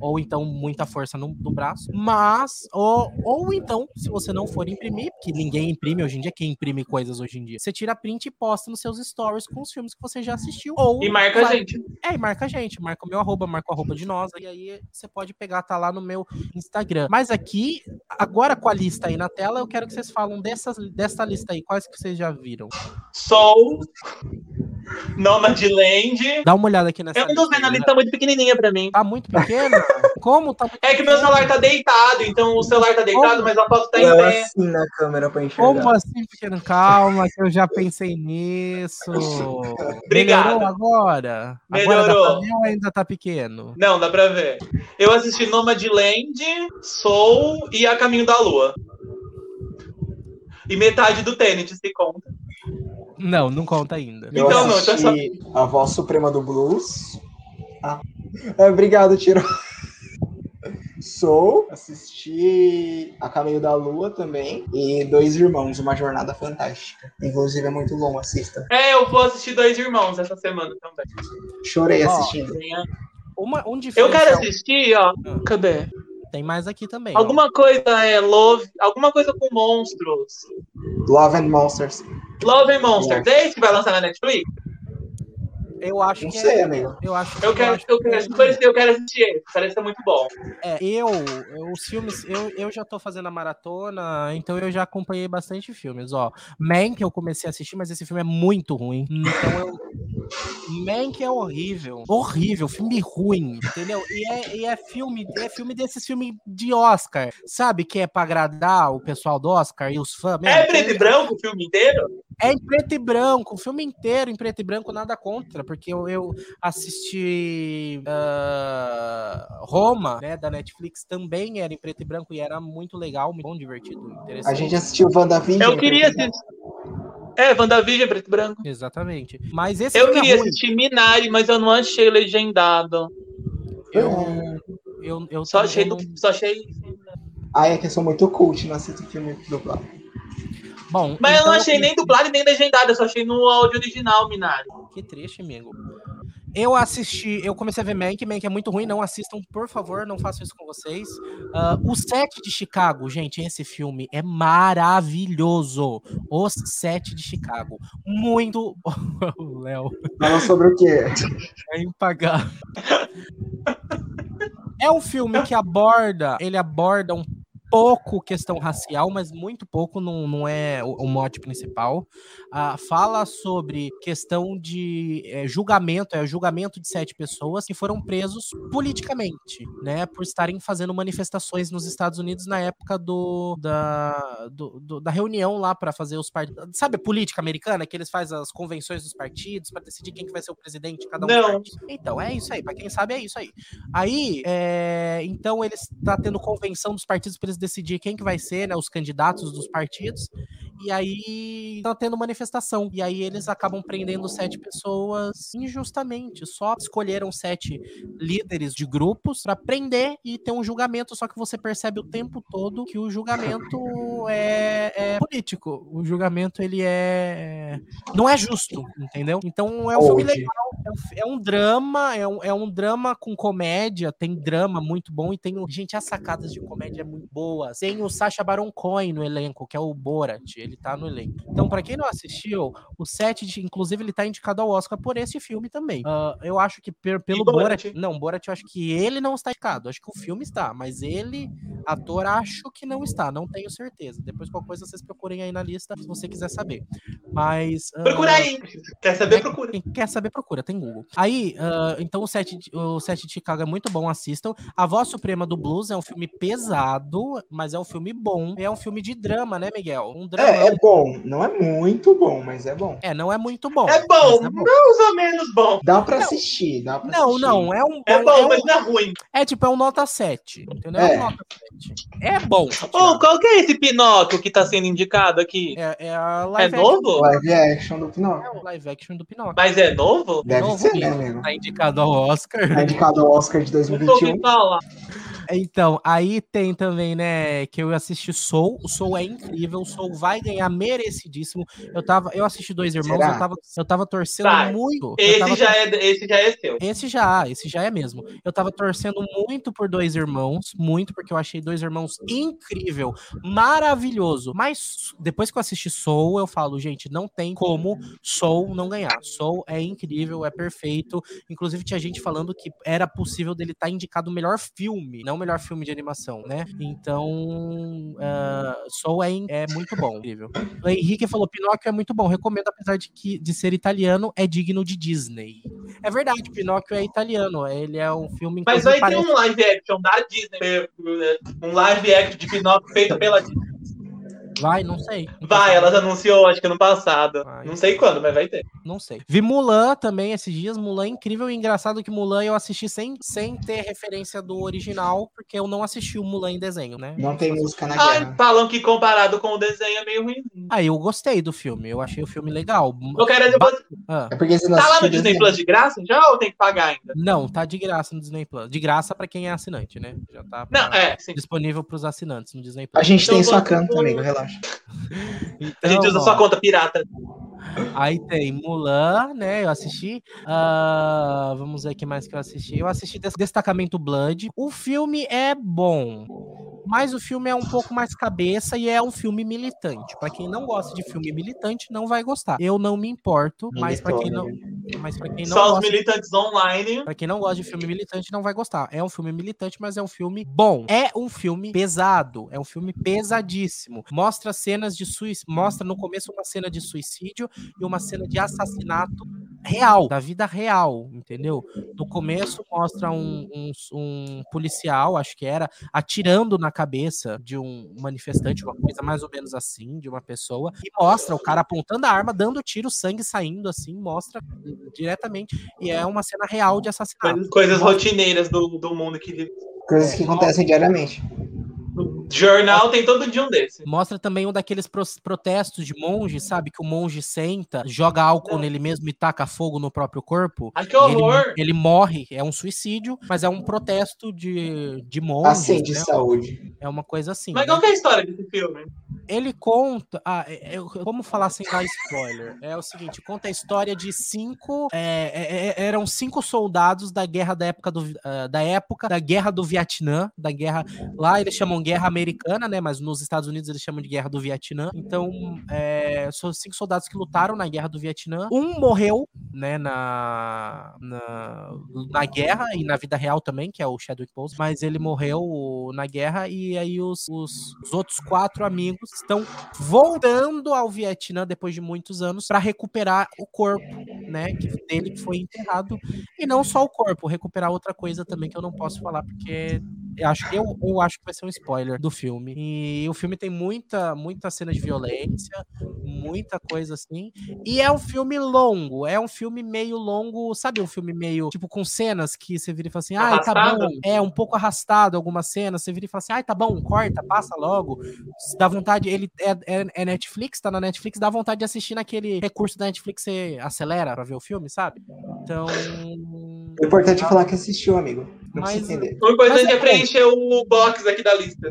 Ou então muita força no, no braço. Mas, ou, ou então, se você não for imprimir, que ninguém imprime hoje em dia, quem imprime coisas hoje em dia, você tira print e posta nos seus stories com os filmes que você já assistiu. Ou E marca a vai- gente. é, e marca a gente, marca o meu arroba, marca o arroba de nós, e aí você pode pegar, tá lá no meu Instagram. Mas aqui, agora com a lista aí na tela, eu quero que vocês falam dessas, dessa lista aí, quais que vocês já viram. Soul, Nomadland. Dá uma olhada aqui nessa Eu não tô vendo a né? lista muito pequenininha pra mim. Tá muito pequena? Como tá muito É que meu celular tá deitado, então o celular tá deitado, mas a foto tá em Eu pé. assim na câmera pra enxergar. Como assim, pequeno? Calma, que eu já pensei nisso. Obrigado. Melhorou agora? Agora Melhorou. dá pra ver ou ainda tá pequeno? Não, dá pra ver. Eu assisti Nomadland, Soul e A Caminho da Lua. E metade do Tenet, se conta. Não, não conta ainda. Eu Então não, então assisti A Voz Suprema do Blues. Ah. É, obrigado, Tiro. Sou, assisti A Caminho da Lua também. E Dois Irmãos, Uma Jornada Fantástica. Inclusive é muito bom, assista. É, eu vou assistir Dois Irmãos essa semana também. Chorei Ó, assistindo. Uma, um Eu quero assistir, ó. Cadê? Tem mais aqui também. ó. Alguma coisa é Love, alguma coisa com monstros. Love and Monsters. Love and Monsters. É esse que vai lançar na Netflix? Eu acho Não que sei, é. amigo. Eu acho Eu quero, eu que quero, é- eu quero assistir. Parece ser muito bom. É, eu, eu- os filmes, eu, eu já tô fazendo a maratona, então eu já acompanhei bastante filmes, ó. Mank eu comecei a assistir, mas esse filme é muito ruim. Então eu. Mank é horrível. Horrível, filme ruim, entendeu? E é, e é filme, é filme desses filmes de Oscar, sabe? Que é pra agradar o pessoal do Oscar e os fãs. mesmo. É preto e branco o filme inteiro? É em preto e branco, o filme inteiro em preto e branco, nada contra, porque eu, eu assisti ah, Roma, né, da Netflix, também era em preto e branco e era muito legal, muito bom, divertido, interessante. A gente assistiu WandaVision. Eu queria assistir. É, WandaVision preto e branco. Exatamente. Mas esse Eu filme queria é assistir Minari, mas eu não achei legendado. Eu, eu, eu Só achei, não- do- só achei. Ai, é que eu sou muito cult, não assisto filme dublado. Bom, Mas eu então não achei nem dublado e nem legendado, eu só achei no áudio original, Minari. Que triste, amigo. Eu assisti, eu comecei a ver Mank, Mank é muito ruim, não assistam, por favor, não façam isso com vocês. Ah, o Sete de Chicago, gente, esse filme é maravilhoso. O Sete de Chicago. Muito. o Léo, Fala sobre o quê? é impagável. É um filme que aborda, ele aborda um pouco questão racial, mas muito pouco, não, não é o, o mote principal. Ah, fala sobre questão de eh, julgamento, é o julgamento de sete pessoas que foram presos politicamente, né, por estarem fazendo manifestações nos Estados Unidos na época do, da, do- do- da reunião lá para fazer os partidos. Sabe a política americana, que eles fazem as convenções dos partidos para decidir quem que vai ser o presidente de cada um Não. Então, é isso aí, para quem sabe é isso aí. Aí, é, então eles tá tendo convenção dos partidos para eles decidir quem que vai ser, né, os candidatos dos partidos. E aí tá tendo manifestação. E aí eles acabam prendendo sete pessoas injustamente. Só escolheram sete líderes de grupos para prender e ter um julgamento, só que você percebe o tempo todo que o julgamento é, é político. O julgamento ele é não é justo, entendeu? Então é um filme legal, é um, é um drama, é um, é um drama com comédia, tem drama muito bom e tem gente as sacadas de comédia muito boas. Tem o Sacha Baron Cohen no elenco, que é o Borat, ele tá no elenco. Então, para quem não assistiu, o set, de, inclusive, ele tá indicado ao Oscar por esse filme também. Uh, eu acho que per, pelo Borat, Borat, não, Borat eu acho que ele não está indicado, acho que o filme está, mas ele, ator, acho que não está, não tenho certeza. Depois qualquer coisa vocês procurem aí na lista se você quiser saber. Mas uh, procura aí. Quer saber, procura. Quem quer saber, procura, tem Google. Aí, uh, então o set, o set de Chicago é muito bom, assistam. A Voz Suprema do Blues é um filme pesado, mas é um filme bom. É um filme de drama, né, Miguel? Um drama. É, é bom. Não é muito bom, mas é bom. É, não é muito bom. É bom, é bom. mais ou menos bom. Dá pra não. assistir, dá pra não, assistir. Não, é um. É bom, é um, mas não é ruim. É tipo, é um nota 7. Entendeu? É, é um nota 7. É bom. Oh, qual que é esse Pinóquio que tá sendo indicado aqui? É, é a live É novo? Live action do Pinóquio. É o live action do Pinóquio. Mas é novo? Deve novo, ser, né, amigo? Tá indicado ao Oscar. Tá indicado ao Oscar de 2021. Então, aí tem também, né, que eu assisti Soul. O Soul é incrível, o Soul vai ganhar merecidíssimo. Eu tava, eu assisti Dois Irmãos, eu tava, eu tava torcendo Vai. muito. Esse tava já, é, esse já é seu. Esse já, esse já é mesmo. Eu tava torcendo muito por Dois Irmãos, muito, porque eu achei Dois Irmãos incrível, maravilhoso. Mas depois que eu assisti Soul, eu falo, gente, não tem como Soul não ganhar. Soul é incrível, é perfeito. Inclusive, tinha gente falando que era possível dele estar tá indicado o melhor filme, não o melhor filme de animação, né? Então, uh, Soul é, é muito bom, incrível. O Henrique falou, Pinóquio é muito bom, recomendo, apesar de, que, de ser italiano, é digno de Disney. É verdade, Pinóquio é italiano, ele é um filme... Mas vai parece... ter um live action da Disney, um live action de Pinóquio feito pela Disney. Vai, não sei. Não vai, ela anunciou, acho que no passado. Vai. Não sei quando, mas vai ter. Não sei. Vi Mulan também esses dias. Mulan é incrível e engraçado que Mulan eu assisti sem, sem ter referência do original, porque eu não assisti o Mulan em desenho, né? Não tem música na ah, guerra. falam que comparado com o desenho é meio ruim. Ah, eu gostei do filme. Eu achei o filme legal. Eu quero depois... ah. é porque você não Tá lá no Disney Plus de graça já ou tem que pagar ainda? Não, tá de graça no Disney Plus. De graça pra quem é assinante, né? Já tá pra... não, é, disponível pros assinantes no Disney Plus. A gente então, tem sua canta, amigo, relaxa. Então, a gente usa ó, sua conta pirata. Aí tem Mulan, né? Eu assisti. Uh, vamos ver o que mais que eu assisti. Eu assisti Destacamento Blood. O filme é bom, mas o filme é um pouco mais cabeça e é um filme militante. Para quem não gosta de filme militante, não vai gostar. Eu não me importo, mas para quem não, mas para quem não Só os militantes online. Para quem não gosta de filme militante, não vai gostar. É um filme militante, mas é um filme bom. É um filme pesado, é um filme pesadíssimo. Mostra cenas de suicídio, mostra no começo uma cena de suicídio e uma cena de assassinato real, da vida real, entendeu? No começo mostra um, um, um, policial, acho que era, atirando na cabeça de um manifestante, uma coisa mais ou menos assim, de uma pessoa, e mostra o cara apontando a arma, dando tiro, sangue saindo assim, mostra diretamente, e é uma cena real de assassinato. Coisas rotineiras do, do mundo que. Coisas que acontecem diariamente. Jornal tem todo dia um desse. Mostra também um daqueles protestos de monge, sabe? Que o monge senta, joga álcool é. nele mesmo e taca fogo no próprio corpo. Ai, que horror! Ele, ele, morre, é um suicídio, mas é um protesto de, de monge. Assim, de né? saúde. É uma coisa assim. Mas né? qual é a história desse filme? Ele conta. Ah, é, é, como falar sem dar spoiler? É o seguinte: conta a história de cinco. É, é, é eram cinco soldados da guerra da época do, uh, da época da guerra do Vietnã, da guerra. Lá eles chamam guerra americana, né? Mas nos Estados Unidos eles chamam de guerra do Vietnã. Então, é, são cinco soldados que lutaram na guerra do Vietnã. Um morreu, né? Na, na, na guerra e na vida real também, que é o Chadwick Boseman, mas ele morreu na guerra e aí os, os, os outros quatro amigos estão voltando ao Vietnã depois de muitos anos para recuperar o corpo, né? Que dele que foi enterrado e não só o corpo, recuperar outra coisa também que eu não posso falar porque acho, eu, eu acho que vai ser um spoiler do filme. E o filme tem muita, muita cena de violência, muita coisa assim. E é um filme longo. É um filme meio longo, sabe? Um filme meio, tipo, com cenas que você vira e fala assim, ai, tá Arrastado? bom. É, um pouco arrastado algumas cenas. Você vira e fala assim, ai, tá bom, corta, passa logo. Dá vontade, ele é, é, é Netflix, tá na Netflix, dá vontade de assistir naquele recurso da Netflix, você acelera pra ver o filme, sabe? Então. O importante é falar que assistiu, amigo. Não Mas- precisa entender. O importante é é preencher o box aqui da lista.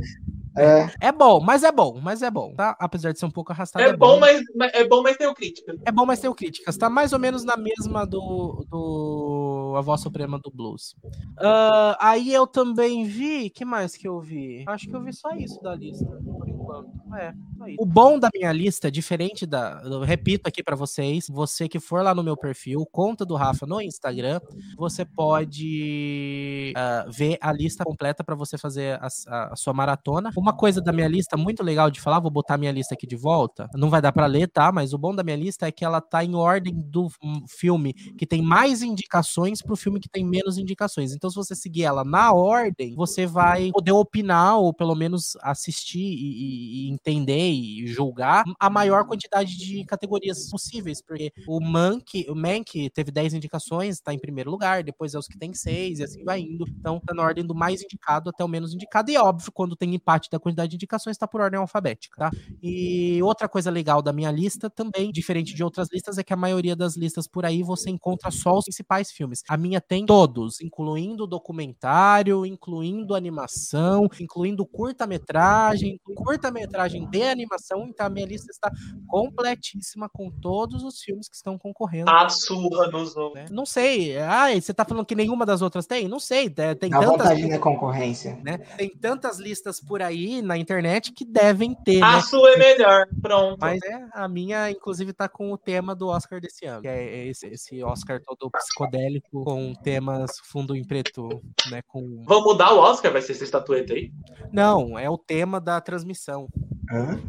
É, É bom, mas é bom, mas é bom, tá? Apesar de ser um pouco arrastado. É bom, mas mas- é bom, mas tem o crítica. É bom, mas tem o críticas. Tá mais ou menos na mesma do, do A Voz Suprema do Blues. Ah, aí eu também vi. que mais que eu vi? Acho que eu vi só isso da lista, por enquanto. É, isso. O bom da minha lista, diferente da. Eu repito aqui pra vocês: você que for lá no meu perfil, conta do Rafa no Instagram, você pode ah, ver a lista completa pra você fazer a, a- a sua maratona. Uma coisa da minha lista muito legal de falar, vou botar minha lista aqui de volta. Não vai dar pra ler, tá? Mas o bom da minha lista é que ela tá em ordem do filme que tem mais indicações pro filme que tem menos indicações. Então, se você seguir ela na ordem, você vai poder opinar ou pelo menos assistir e, e- e entender e julgar a maior quantidade de categorias possíveis, porque o Mank, o Mank teve 10 indicações, tá em primeiro lugar, depois é os que tem 6 e assim vai indo. Então, tá na ordem do mais indicado até o menos indicado. E é óbvio, quando tem empate da quantidade de indicações, tá por ordem alfabética, tá? E outra coisa legal da minha lista também, diferente de outras listas, é que a maioria das listas por aí você encontra só os principais filmes. A minha tem todos, incluindo documentário, incluindo animação, incluindo curta-metragem, curta-metragem de animação. Então a minha lista está completíssima com todos os filmes que estão concorrendo. A surra nos né? Não sei. Ai, você tá falando que nenhuma das outras tem? Não sei. é, Tem dá tantas na concorrência. né? Tem tantas listas por aí na internet que devem ter, A né? sua é melhor. Pronto. Mas é, a minha, inclusive, tá com o tema do Oscar desse ano. Que é esse, esse Oscar todo psicodélico com temas fundo em preto, né? Com. Vamos mudar o Oscar? Vai ser essa estatueta aí? Não, é o tema da transmissão.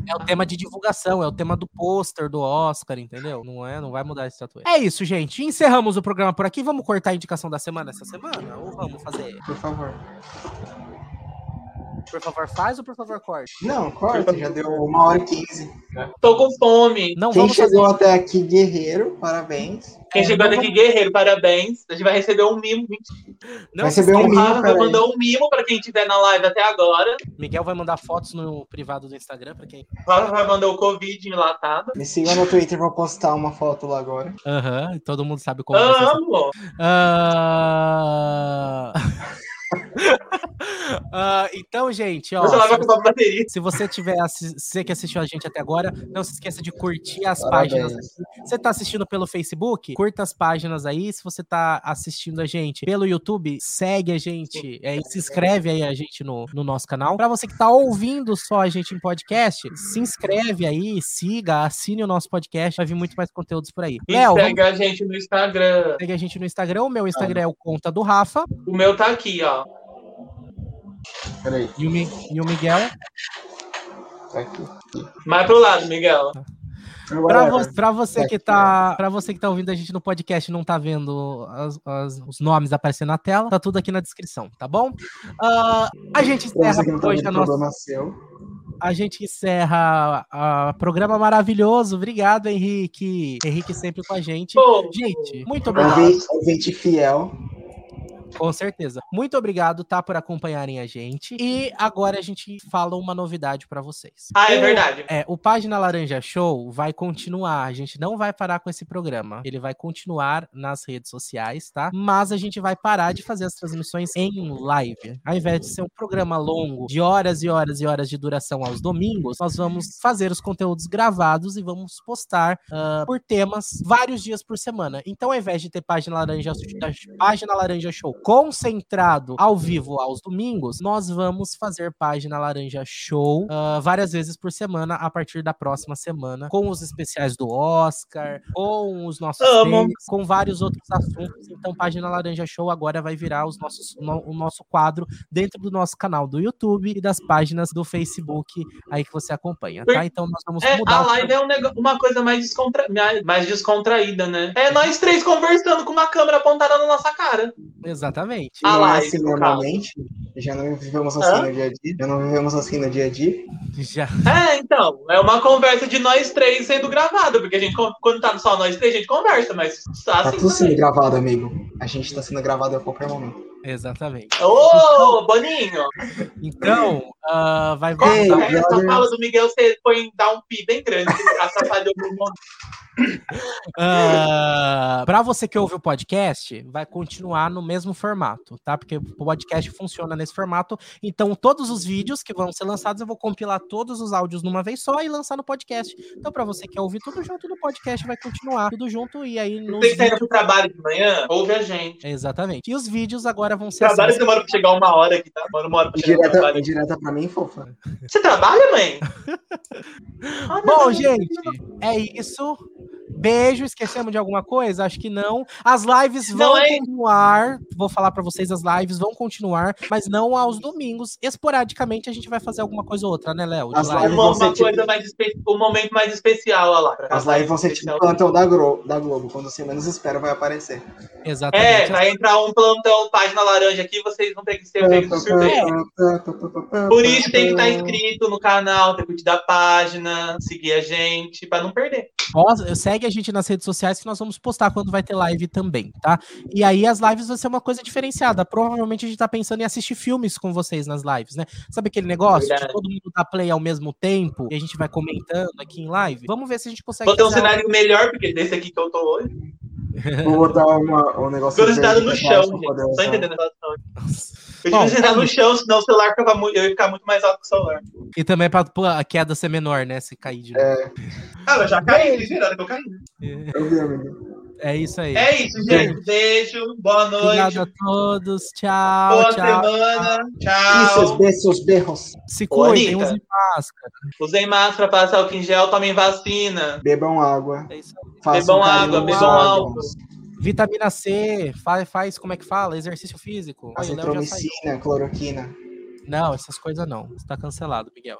É o tema de divulgação, é o tema do pôster do Oscar, entendeu? Não é, não vai mudar a estatueta. É isso, gente. Encerramos o programa por aqui. Vamos cortar a indicação da semana essa semana? Ou vamos fazer? Por favor. Por favor, faz ou por favor, corte? Não, corta, já deu uma hora e quinze. Tô com fome. Não Quem vamos fazer. chegou até aqui, guerreiro, parabéns. Quem É, chegou não daqui, guerreiro, parabéns. A gente vai receber um mimo. Não, Vai receber um o mimo, Rafa vai mandar um mimo pra quem estiver na live até agora. Miguel vai mandar fotos no privado do Instagram pra quem. O Rafa vai mandar o Covid enlatado. Me sigam no Twitter, vou postar uma foto lá agora. Aham, todo mundo sabe como Amo! Ah... Ah, então, gente, ó. Se, você tiver você que assistiu a gente até agora, não se esqueça de curtir as Parabéns. páginas. Você tá assistindo pelo Facebook? Curta as páginas aí. Se você tá assistindo a gente pelo YouTube, segue a gente é, e se inscreve aí a gente no, no nosso canal. Pra você que tá ouvindo só a gente em podcast, se inscreve aí, siga, assine o nosso podcast. Vai vir muito mais conteúdos por aí. E Léo, vamos segue a gente no Instagram. Segue a gente no Instagram. O meu Instagram é o Conta do Rafa. O meu tá aqui, ó. Peraí, E o, Mi- e o Miguel. tá aqui. Mais pro lado, Miguel. Pra, Whatever. vo- pra você Tá que tá, pra você que tá ouvindo a gente no podcast e não tá vendo as- as- os nomes aparecendo na tela, tá tudo aqui na descrição, tá bom? Ah, a gente encerra tá hoje a nossa. A gente encerra o programa maravilhoso. Obrigado, Henrique. Henrique sempre com a gente. Pô, Gente, muito obrigado. Ouvinte, ouvinte fiel. Com certeza. Muito obrigado, tá, por acompanharem a gente. E agora a gente fala uma novidade pra vocês. Ah, é verdade. É, o Página Laranja Show vai continuar. A gente não vai parar com esse programa. Ele vai continuar nas redes sociais, tá? Mas a gente vai parar de fazer as transmissões em live. Ao invés de ser um programa longo, de horas e horas e horas de duração aos domingos, nós vamos fazer os conteúdos gravados e vamos postar ah, por temas vários dias por semana. Então, ao invés de ter Página Laranja, Página Laranja Show concentrado ao vivo aos domingos, nós vamos fazer Página Laranja Show ah, várias vezes por semana a partir da próxima semana, com os especiais do Oscar, com os nossos temas, com vários outros assuntos. Então, Página Laranja Show agora vai virar os nossos, no- o nosso quadro dentro do nosso canal do YouTube e das páginas do Facebook aí que você acompanha, tá? Então, nós vamos É, mudar a live é um uma coisa mais, descontra... mais descontraída, né? É nós três conversando com uma câmera apontada na nossa cara. Exatamente. Exatamente. A Não é live, assim no normalmente. Já não vivemos assim Hã? no dia a dia. Já não vivemos assim no dia a dia. Já. É, então, é uma conversa de nós três sendo gravada, porque a gente, quando tá só nós três, a gente conversa, mas tá Tá assim tudo sendo também. gravado, amigo. A gente tá sendo gravado a qualquer momento. Exatamente. Ô, Boninho! Então, ah, vai Corta Ei, essa brother. fala do Miguel, você põe dar um pi bem grande, atrapalhou o mundo. Ah, para você que ouve o podcast, vai continuar no mesmo formato, tá? Porque o podcast funciona nesse formato. Então, todos os vídeos que vão ser lançados, eu vou compilar todos os áudios numa vez só e lançar no podcast. Então, para você que ouvir tudo junto no podcast, vai continuar tudo junto e aí Você que vídeos... pro trabalho de manhã, ouve a gente. Exatamente. E os vídeos agora vão O ser assim, trabalho demora pra chegar uma hora aqui, tá? Demora uma hora pra chegar Direta, trabalho. direta pra mim, fofa. Você trabalha, mãe? Ah, não. Bom, gente, é isso. Beijo, esquecemos de alguma coisa? Acho que não. As lives vão Não, é- continuar. Vou falar pra vocês, as lives vão continuar, mas não aos domingos. Esporadicamente a gente vai fazer alguma coisa ou outra, né, Léo? As live. lives Uma, vão ser uma coisa tipo- mais espe... um momento mais especial, olha lá. As lives vão ser tipo Especial. plantão da, Gro da Globo. Quando você menos espera, vai aparecer. Exatamente. É, vai entrar um plantão página laranja aqui, vocês vão ter que ser pegos de surpresa. Por isso tem que estar inscrito no canal, ter que curtir a página, seguir a gente, pra não perder. Posta- Segue a gente nas redes sociais que nós vamos postar quando vai ter live também, tá? E aí as lives vão ser uma coisa diferenciada. Provavelmente a gente tá pensando em assistir filmes com vocês nas lives, né? Sabe aquele negócio Verdade. de todo mundo dar play ao mesmo tempo e a gente vai comentando aqui em live? Vamos ver se a gente consegue Vou ter um cenário melhor, porque desse aqui que eu tô hoje. Vou botar uma, um negócio. Ficou sentado verde no chão, gente. usar. entendendo a situação. Eu devia sentar é no chão, senão o celular ficava muito, eu ia ficar muito mais alto que o celular. E também pra, pra a queda ser menor, né? Se cair de novo. Ah, eu já caí, na hora que eu caí. Eu vi, amigo. É isso aí. É isso, gente. Beijo, boa noite, Obrigado a todos. Tchau, boa tchau. semana. Seus Tchau. berros, seus berros. Se cuidem, usem máscara. Usem máscara, passar álcool em gel, tomem vacina. Bebam água. É isso aí. Façam Bebam água, bebam álcool. Vitamina C, faz, faz, como é que fala? Exercício físico. Azitromicina, cloroquina. Não, essas coisas não. Está cancelado, Miguel.